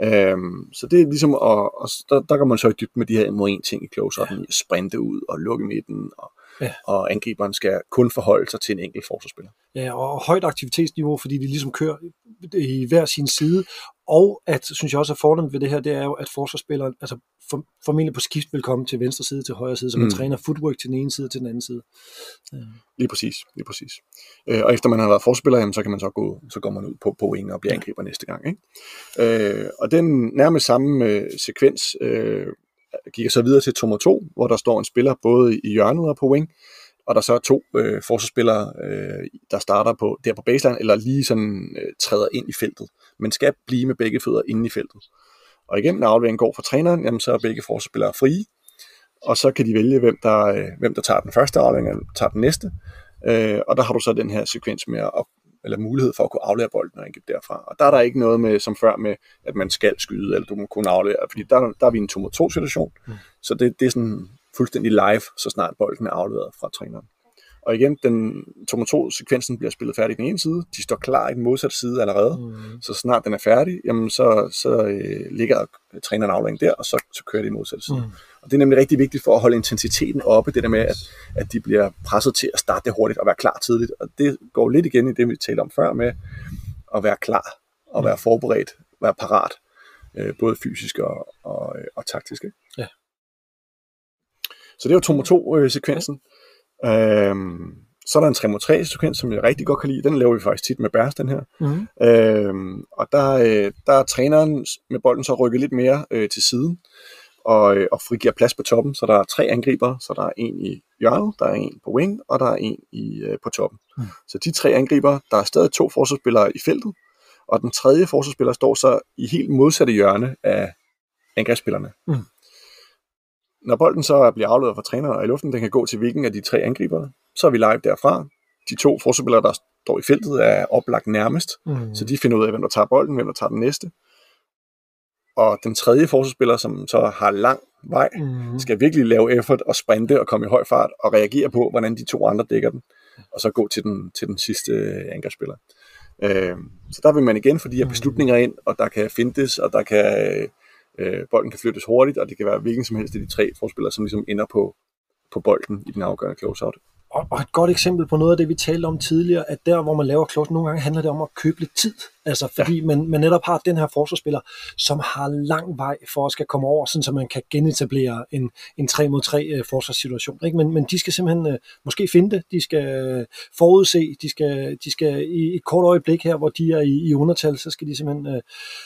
Øhm, så det er ligesom, og, og der, der kan man så i dybden med de her mod en ting i close ja. sprinte ud og lukke midten, og, ja. og angriberen skal kun forholde sig til en enkelt forsvarsspiller. Ja, og højt aktivitetsniveau, fordi de ligesom kører i hver sin side. Og at, synes jeg også er fornemt ved det her, det er jo, at forsvarsspilleren, altså for, formentlig på skift vil komme til venstre side, til højre side, så man mm. Træner footwork til den ene side til den anden side. Lige præcis, lige præcis. Øh, og efter man har været forsvarsspiller, jamen, så kan man så gå, så går man ud på, på wing og bliver angriber næste gang. Ikke? Øh, og den nærmest samme øh, sekvens øh, gik så videre til 2 mod 2, hvor der står en spiller både i hjørnet og på wing, og der så er to øh, forsvarsspillere, øh, der starter på der på baseline, eller lige sådan øh, træder ind i feltet, men skal blive med begge fødder inde i feltet. Og igen, når afleveringen går fra træneren, jamen, så er begge forsvarsspillere frie, og så kan de vælge, hvem der, øh, hvem der tager den første aflevering, eller tager den næste. Øh, og der har du så den her sekvens med at, eller mulighed for at kunne aflevere bolden og angribe derfra. Og der er der ikke noget med, som før med, at man skal skyde, eller du må kunne aflevere, fordi der, der er vi i en 2 mod 2 situation. Mm. Så det, det er sådan fuldstændig live, så snart bolden er afleveret fra træneren. Og igen, den 2 mod 2 sekvensen bliver spillet færdig den ene side. De står klar i den modsatte side allerede. Mm. Så snart den er færdig, jamen så, så øh, ligger træneren aflevering der, og så, så kører de i modsatte side. Mm. Og det er nemlig rigtig vigtigt for at holde intensiteten oppe, det der med, at, at de bliver presset til at starte det hurtigt og være klar tidligt. Og det går lidt igen i det, vi talte om før med at være klar og være forberedt, være parat, øh, både fysisk og, og, øh, og taktisk. Ikke? Ja. Så det var 2 mod 2 øh, sekvensen. Øhm, så er der en 3 mod 3 sekvens, som jeg rigtig godt kan lide. Den laver vi faktisk tit med Bærs, den her. Mm. Øhm, og der, øh, der er træneren med bolden så rykket lidt mere øh, til siden og, øh, og frigiver plads på toppen. Så der er tre angriber, så der er en i hjørnet, der er en på wing, og der er en i, øh, på toppen. Mm. Så de tre angriber, der er stadig to forsvarsspillere i feltet, og den tredje forsvarsspiller står så i helt modsatte hjørne af angrebsspillerne. Mm. Når bolden så bliver afleveret fra træneren og i luften, den kan gå til hvilken af de tre angriber, så er vi live derfra. De to forsvarsspillere, der står i feltet, er oplagt nærmest, Mm. så de finder ud af, hvem der tager bolden, hvem der tager den næste. Og den tredje forsvarsspiller, som så har lang vej, Mm. skal virkelig lave effort og sprinte og komme i høj fart og reagere på, hvordan de to andre dækker den, og så gå til den, til den sidste øh, angrebsspiller. Øh, så der vil man igen få de her beslutninger ind, og der kan findes, og der kan, øh, bolden kan flyttes hurtigt, og det kan være hvilken som helst af de tre forspillere, som ligesom ender på, på bolden i den afgørende closeout. Og, og, et godt eksempel på noget af det, vi talte om tidligere, at der, hvor man laver close, nogle gange handler det om at købe lidt tid. Altså, fordi ja. man, man netop har den her forsvarsspiller, som har lang vej for at skal komme over, sådan, så man kan genetablere en, en 3 mod 3 øh, forsvarssituation. Ikke? Men, men de skal simpelthen øh, måske finde det, de skal forudse, de skal, de skal i et kort øjeblik her, hvor de er i, i undertal, så skal de simpelthen øh,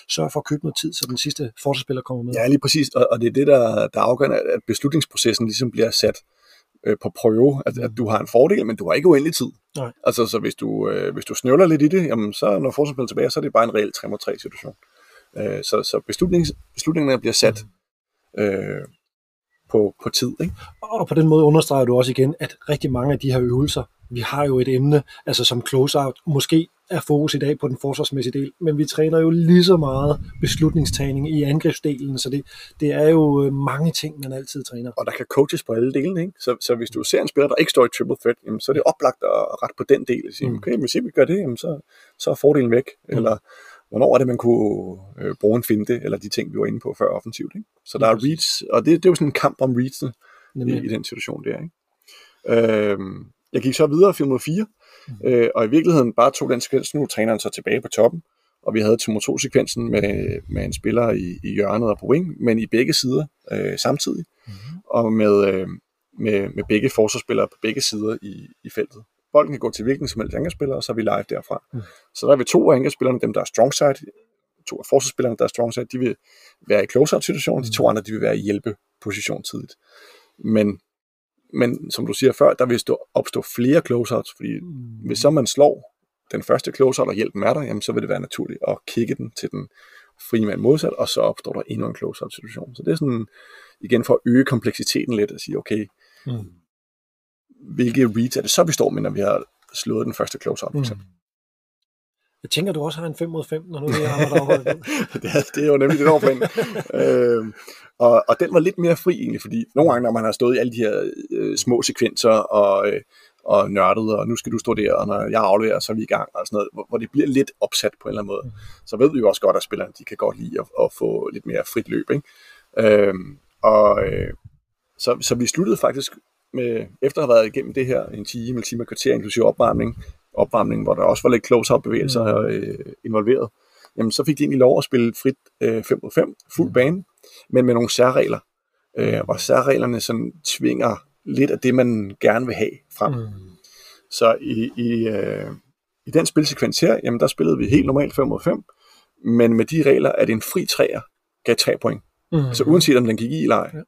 sørge for at købe noget tid, så den sidste forsvarsspiller kommer med. Ja, lige præcis, og, og det er det, der, der afgør, at beslutningsprocessen ligesom bliver sat øh, på prøve, at, at du har en fordel, men du har ikke uendelig tid. Nej. Altså, så hvis du, øh, hvis du snøvler lidt i det, jamen, så når forsvarsspillet tilbage, så er det bare en reel 3 mod 3 situation. Øh, så så beslutnings, beslutningerne bliver sat øh, på, på tid. Ikke? Og på den måde understreger du også igen, at rigtig mange af de her øvelser, vi har jo et emne, altså som close-out, måske er fokus i dag på den forsvarsmæssige del, men vi træner jo lige så meget beslutningstagning i angrebsdelen, så det, det er jo øh, mange ting, man altid træner. Og der kan coaches på alle delene, ikke? Så, så hvis du ser en spiller, der ikke står i triple threat, jamen, så er det oplagt at rette på den del. Og sige, mm. okay, hvis ikke vi gør det, jamen, så, så er fordelen væk. Mm. Eller hvornår er det, man kunne øh, bruge en finte, eller de ting, vi var inde på før offensivt. Ikke? Så der er reads, og det, det er jo sådan en kamp om reads i, i den situation der. Ikke? Øh, jeg gik så videre 4 mod 4, mm. Øh, og i virkeligheden bare tog den sekvens, nu træneren så tilbage på toppen, og vi havde 2 mod 2 sekvensen med, med en spiller i, i hjørnet og på wing, men i begge sider øh, samtidig, mm. og med, øh, med, med begge forsvarsspillere på begge sider i, i feltet. Bolden kan gå til hvilken som helst angrebsspiller, og så er vi live derfra. Mm. Så der er vi to af angrebsspillerne, dem der er strong side, to af forsvarsspillerne, der er strong side, de vil være i close-out situation, mm. de to andre, de vil være i hjælpeposition tidligt. Men men som du siger før, der vil stå, opstå flere closeouts, fordi mm. hvis så man slår den første closeout, og hjælpen er der, jamen, så vil det være naturligt at kigge den til den frie mand modsat, og så opstår der endnu en closeout situation. Så det er sådan, igen for at øge kompleksiteten lidt, at sige, okay, mm. hvilke reads er det så, vi står med, når vi har slået den første closeout, for mm. eksempel. Mm. Jeg tænker, du også har en 5 mod 5, når nu det er det, er, det er jo nemlig det over plan. øhm, og, og den var lidt mere fri egentlig, fordi nogle gange, når man har stået i alle de her øh, små sekvenser og, øh, og nørdet, og nu skal du stå der, og når jeg afleverer, så er vi i gang, og sådan noget, hvor, hvor det bliver lidt opsat på en eller anden måde. Mm. Så ved vi jo også godt, at spillerne de kan godt lide at, at få lidt mere frit løb. Ikke? Øhm, og øh, så, så vi sluttede faktisk med, efter at have været igennem det her en time, en time og kvarter, inklusive opvarmning, opvarmning, hvor der også var lidt close-out bevægelser mm. øh, involveret, jamen så fik de egentlig lov at spille frit øh, 5 mod 5, fuld mm. bane, men med nogle særregler. Øh, og særreglerne sådan tvinger lidt af det, man gerne vil have frem. Mm. Så i, i, øh, i den spilsekvens her, jamen der spillede vi helt normalt 5 mod 5, men med de regler, at en fri træer gav 3 point. Mm. Så uanset om den gik i eller ej. Ja.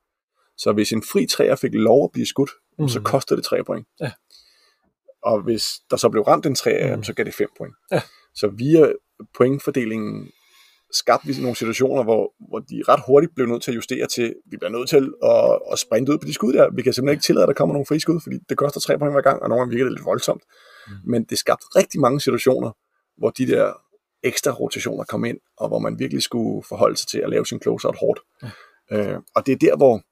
Så hvis en fri træer fik lov at blive skudt, mm. så kostede det 3 point. Ja. Og hvis der så blev ramt en træer, mm. så gav det 5 point. Ja. Så via pointfordelingen skabte vi nogle situationer, hvor, hvor de ret hurtigt blev nødt til at justere til, vi bliver nødt til at, at sprinte ud på de skud der. Vi kan simpelthen ikke tillade, at der kommer nogle friskud, fordi det koster tre point hver gang, og nogle gange virker det lidt voldsomt. Mm. Men det skabte rigtig mange situationer, hvor de der ekstra rotationer kom ind, og hvor man virkelig skulle forholde sig til at lave sin closeout hårdt. Mm. Øh, og det er der, hvor,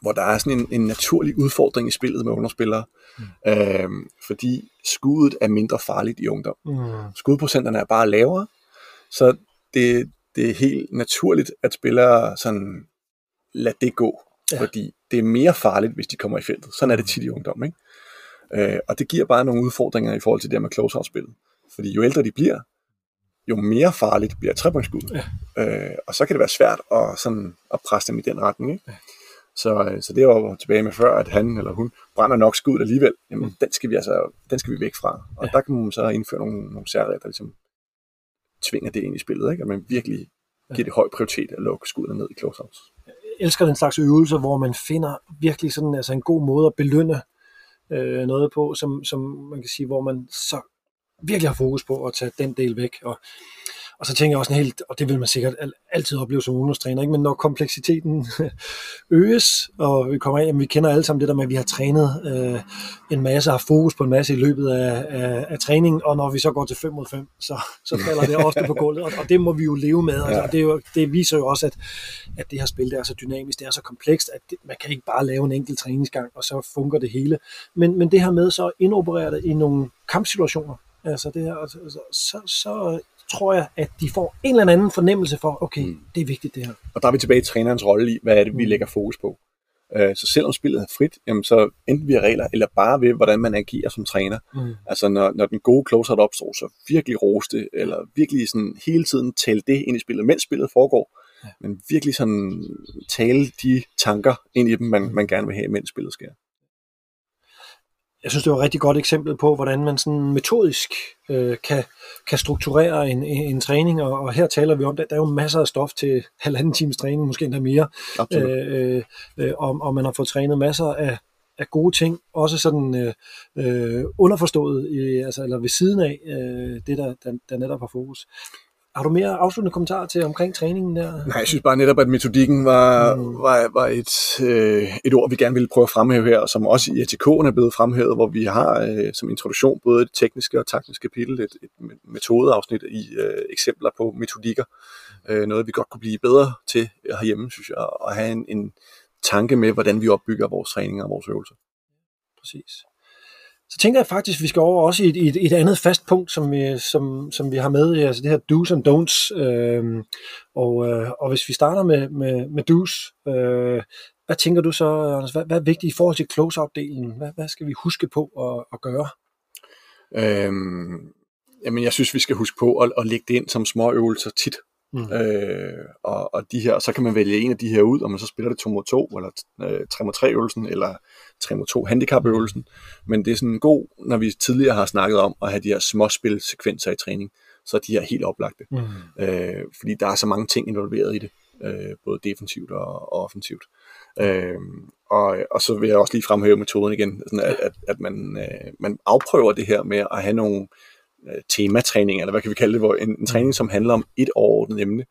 hvor der er sådan en, en naturlig udfordring i spillet med underspillere, mm. øh, fordi skuddet er mindre farligt i ungdom. Mm. Skudprocenterne er bare lavere, så det, det er helt naturligt, at spillere sådan lad det gå, ja. fordi det er mere farligt, hvis de kommer i feltet. Sådan er det tit i ungdom, ikke? Øh, og det giver bare nogle udfordringer i forhold til det her med close-out-spillet. Fordi jo ældre de bliver, jo mere farligt bliver trepointsskud. Ja. Øh, og så kan det være svært at, sådan, at presse dem i den retning. Ikke? Ja. Så, øh, så det var tilbage med før, at han eller hun brænder nok skud alligevel. Jamen, den, skal vi altså, den skal vi væk fra. Og ja. der kan man så indføre nogle, nogle særregler, der ligesom tvinger det ind i spillet, ikke? at man virkelig giver det høj prioritet at lukke skuddene ned i close-outs. Jeg elsker den slags øvelser, hvor man finder virkelig sådan, altså en god måde at belønne øh, noget på, som, som man kan sige, hvor man så virkelig har fokus på at tage den del væk. Og og så tænker jeg også en helt, og det vil man sikkert altid opleve som ungdomstræner, ikke? men når kompleksiteten øges, og vi kommer ind, vi kender alle sammen det der med, at vi har trænet øh, en masse, har fokus på en masse i løbet af, af, af træningen, og når vi så går til 5 mod 5, så, så falder det ofte på gulvet, og, og det må vi jo leve med. Altså, ja. det, er jo, det viser jo også, at, at det her spil det er så dynamisk, det er så komplekst, at det, man kan ikke bare lave en enkelt træningsgang, og så fungerer det hele. Men, men det her med så at indoperere det i nogle kampsituationer, altså det her, altså, så, så tror jeg, at de får en eller anden fornemmelse for, okay, mm. det er vigtigt det her. Og der er vi tilbage i trænerens rolle i, hvad er det, vi mm. lægger fokus på. Øh, så selvom spillet er frit, jamen så enten via regler, eller bare ved, hvordan man agerer som træner. Mm. Altså når, når den gode closeout opstår, så virkelig roste, eller virkelig sådan hele tiden tale det ind i spillet, mens spillet foregår. Ja. Men virkelig sådan tale de tanker ind i dem, man, man gerne vil have, mens spillet sker jeg synes, det var et rigtig godt eksempel på, hvordan man sådan metodisk øh, kan, kan strukturere en, en, en træning, og, og her taler vi om, at der er jo masser af stof til halvanden times træning, måske endda mere, øh, øh, øh, og, og man har fået trænet masser af, af gode ting, også sådan øh, øh, underforstået, i, altså, eller ved siden af øh, det, der, der, der netop har fokus. Har du mere afsluttende kommentarer til omkring træningen der? Nej, jeg synes bare netop, at metodikken var, mm. var, var et, øh, et ord, vi gerne ville prøve at fremhæve her, som også i ATK'en er blevet fremhævet, hvor vi har øh, som introduktion både et tekniske og taktiske kapitel, et, et metodeafsnit i øh, eksempler på metodikker. Øh, noget, vi godt kunne blive bedre til herhjemme, synes jeg, at have en, en tanke med, hvordan vi opbygger vores træninger og vores øvelser. Præcis så tænker jeg faktisk, at vi skal over også i et, et, et andet fast punkt, som vi, som, som vi har med, altså det her do's and don'ts. Øh, og, øh, og hvis vi starter med, med, med do's, øh, hvad tænker du så, Anders, hvad, hvad er vigtigt i forhold til close-out-delen? Hvad, hvad skal vi huske på at, at gøre? Øhm, jamen, jeg synes, vi skal huske på at, at lægge det ind som små øvelser tit. Mm. Øh, og, og de her, så kan man vælge en af de her ud, og man så spiller det 2 mod 2, eller øh, 3 mod 3 øvelsen, eller 3 mod 2 handicap øvelsen. Men det er sådan god, når vi tidligere har snakket om at have de her småspil sekvenser i træning, så er de her helt oplagte. Mm. Øh, fordi der er så mange ting involveret i det, øh, både defensivt og, og offensivt. Øh, og, og så vil jeg også lige fremhæve metoden igen, sådan at, at, at man, øh, man afprøver det her med at have nogle øh, tematræning, eller hvad kan vi kalde det, hvor en, en træning, mm. som handler om et overordnet emne,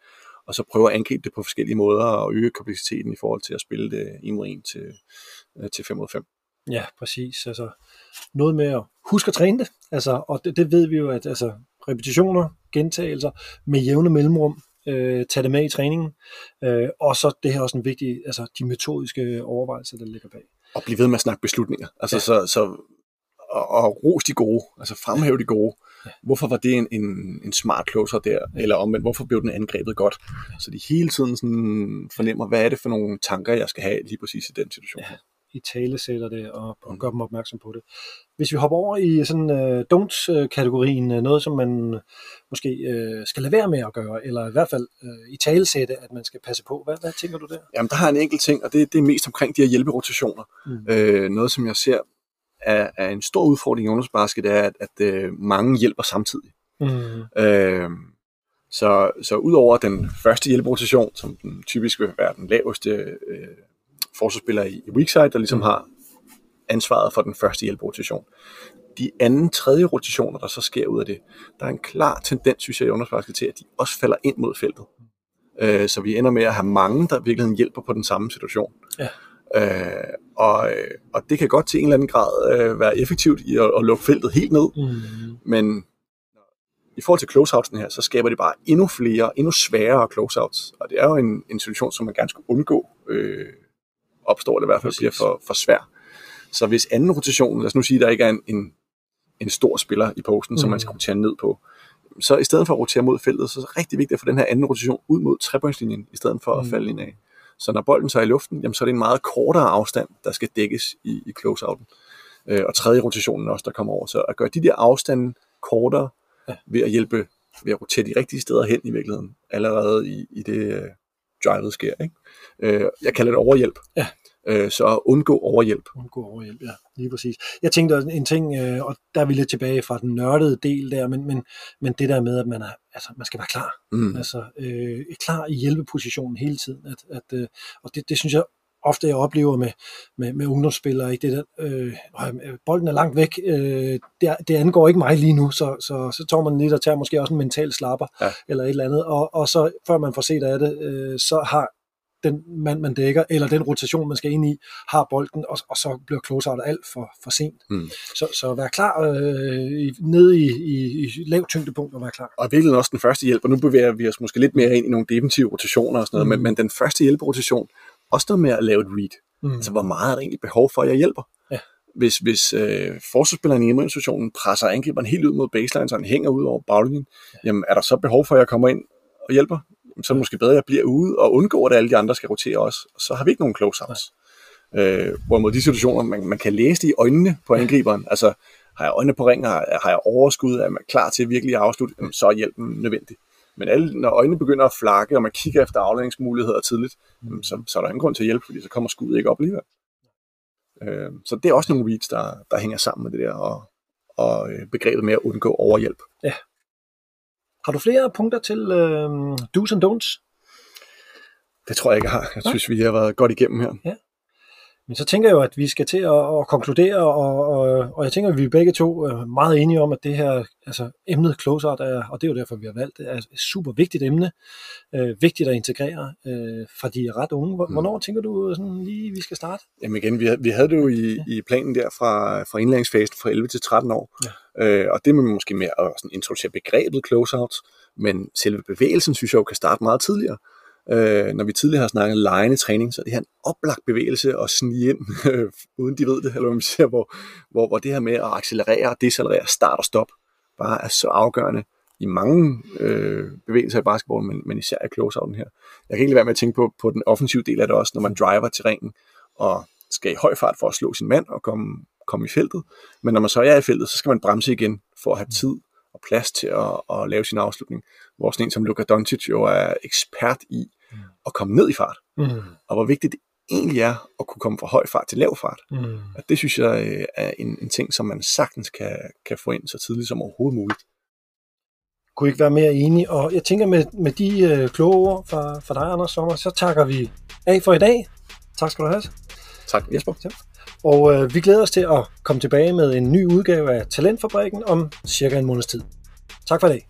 og så prøve at angribe det på forskellige måder og øge kompleksiteten i forhold til at spille det en mod en til, øh, til 5 mod 5. Ja, præcis. Altså, noget med at huske at træne det, altså, og det, det ved vi jo, at altså, repetitioner, gentagelser med jævne mellemrum, øh, tage det med i træningen, øh, og så det her også en vigtig, altså de metodiske overvejelser, der ligger bag. Og blive ved med at snakke beslutninger. Altså, ja. så, så og, og ros de gode, altså fremhæve de gode. Hvorfor var det en, en, en smart closer der? Eller omvendt, hvorfor blev den angrebet godt? Så de hele tiden sådan fornemmer, hvad er det for nogle tanker, jeg skal have lige præcis i den situation. Ja i tale sætter det og, og mm. gør dem opmærksom på det. Hvis vi hopper over i sådan uh, don'ts-kategorien, uh, noget som man måske uh, skal lade være med at gøre, eller i hvert fald uh, i tale sætte, at man skal passe på. Hvad, hvad tænker du der? Jamen, der har en enkelt ting, og det, det er mest omkring de her hjælperotationer. Mm. Uh, noget, som jeg ser er, er en stor udfordring i ungdomsbasket, er, at, at uh, mange hjælper samtidig. Mm. Uh, så, så udover den første hjælperotation, som den typisk vil være den laveste øh, forsvarsspiller i, i weakside, der ligesom mm. har ansvaret for den første hjælperotation. De anden, tredje rotationer, der så sker ud af det, der er en klar tendens, synes jeg, i ungdomsbasket til, at de også falder ind mod feltet. Øh, så vi ender med at have mange, der virkelig hjælper på den samme situation. Ja. Øh, og, og det kan godt til en eller anden grad øh, være effektivt i at, at lukke feltet helt ned, mm. men i forhold til closeouts her, så skaber det bare endnu flere, endnu sværere closeouts, og det er jo en, en situation, som man gerne skulle undgå øh, opstår, eller i hvert fald bliver for, for svær. Så hvis anden rotation, lad os nu sige, at der ikke er en, en, en stor spiller i posten, mm. som man skal rotere ned på, så i stedet for at rotere mod feltet, så er det rigtig vigtigt at få den her anden rotation ud mod trepointslinjen, i stedet for mm. at falde ind af. Så når bolden så er i luften, jamen, så er det en meget kortere afstand, der skal dækkes i, i closeouten. Øh, og tredje rotationen også, der kommer over. Så at gøre de der afstande kortere, ja. ved at hjælpe, ved at rotere de rigtige steder hen i virkeligheden, allerede i, i det uh, drivet sker. Ikke? Øh, jeg kalder det overhjælp. Ja. Øh, så undgå overhjælp. Undgå overhjælp, ja, lige præcis. Jeg tænkte en ting, øh, og der er vi lidt tilbage fra den nørdede del der, men, men, men det der med, at man, er, altså, man skal være klar. Mm. Altså, øh, klar i hjælpepositionen hele tiden. At, at, øh, og det, det synes jeg ofte jeg oplever med, med, med ungdomsspillere, ikke? Det der, øh, bolden er langt væk, øh, det, det angår ikke mig lige nu, så, så, så tager man lidt og tager måske også en mental slapper, ja. eller et eller andet, og, og så før man får set af det, øh, så har den mand, man dækker, eller den rotation, man skal ind i, har bolden, og, og så bliver closeout alt for, for sent. Mm. Så, så vær klar øh, nede i, i, i lavt tyngdepunkt og vær klar. Og virkelig også den første hjælp, og nu bevæger vi os måske lidt mere ind i nogle defensive rotationer og sådan noget, mm. men, men den første hjælperotation, også noget med at lave et read. Mm. Altså, hvor meget er der egentlig behov for, at jeg hjælper? Ja. Hvis, hvis øh, forsvarsspilleren i hjemmeinstitutionen presser angriberen helt ud mod baseline, så han hænger ud over baglinjen, ja. jamen er der så behov for, at jeg kommer ind og hjælper? Så er måske bedre, at jeg bliver ude og undgår, at alle de andre skal rotere også. Og så har vi ikke nogen close-outs. Øh, hvorimod de situationer, man, man kan læse det i øjnene på angriberen, altså har jeg øjnene på ringen, har, har jeg overskud, er man klar til virkelig at afslutte, så er hjælpen nødvendig. Men alle, når øjnene begynder at flakke, og man kigger efter afledningsmuligheder tidligt, så, så er der ingen grund til at hjælpe, fordi så kommer skuddet ikke op alligevel. Øh, så det er også nogle reads, der, der hænger sammen med det der, og, og øh, begrebet med at undgå overhjælp. Ja. Har du flere punkter til øh, do's and don'ts? Det tror jeg ikke, jeg har. Jeg synes, vi har været godt igennem her. Ja. Men så tænker jeg jo, at vi skal til at, at konkludere, og, og, og jeg tænker, at vi begge to er meget enige om, at det her, altså emnet closeout, er, og det er jo derfor, vi har valgt det, er et super vigtigt emne, øh, vigtigt at integrere øh, for de er ret unge. Hvornår mm. tænker du sådan lige, vi skal starte? Jamen igen, vi, vi havde det jo i, i planen der fra, fra indlæringsfasen fra 11 til 13 år, ja. øh, og det med måske mere at sådan introducere begrebet closeout, men selve bevægelsen synes jeg jo kan starte meget tidligere. Øh, når vi tidligere har snakket lejende træning, så er det her en oplagt bevægelse at snige ind, øh, uden de ved det, eller hvad man siger, hvor, hvor, hvor det her med at accelerere og decelerere, start og stop, bare er så afgørende i mange øh, bevægelser i basketball, men, men især i closeouten her. Jeg kan ikke lade være med at tænke på, på den offensive del af det også, når man driver til ringen og skal i høj fart for at slå sin mand og komme, komme i feltet. Men når man så er i feltet, så skal man bremse igen for at have tid og plads til at, at lave sin afslutning. Hvor sådan en som Luka Doncic jo er ekspert i at komme ned i fart. Mm. Og hvor vigtigt det egentlig er at kunne komme fra høj fart til lav fart. Mm. Og det synes jeg øh, er en, en ting, som man sagtens kan, kan få ind så tidligt som overhovedet muligt. Kunne ikke være mere enig. Og jeg tænker med, med de øh, kloge ord fra, fra dig, Anders Sommer, så takker vi af for i dag. Tak skal du have. Tak, Jesper. Ja. Og øh, vi glæder os til at komme tilbage med en ny udgave af Talentfabrikken om cirka en måneds tid. Tak for i dag.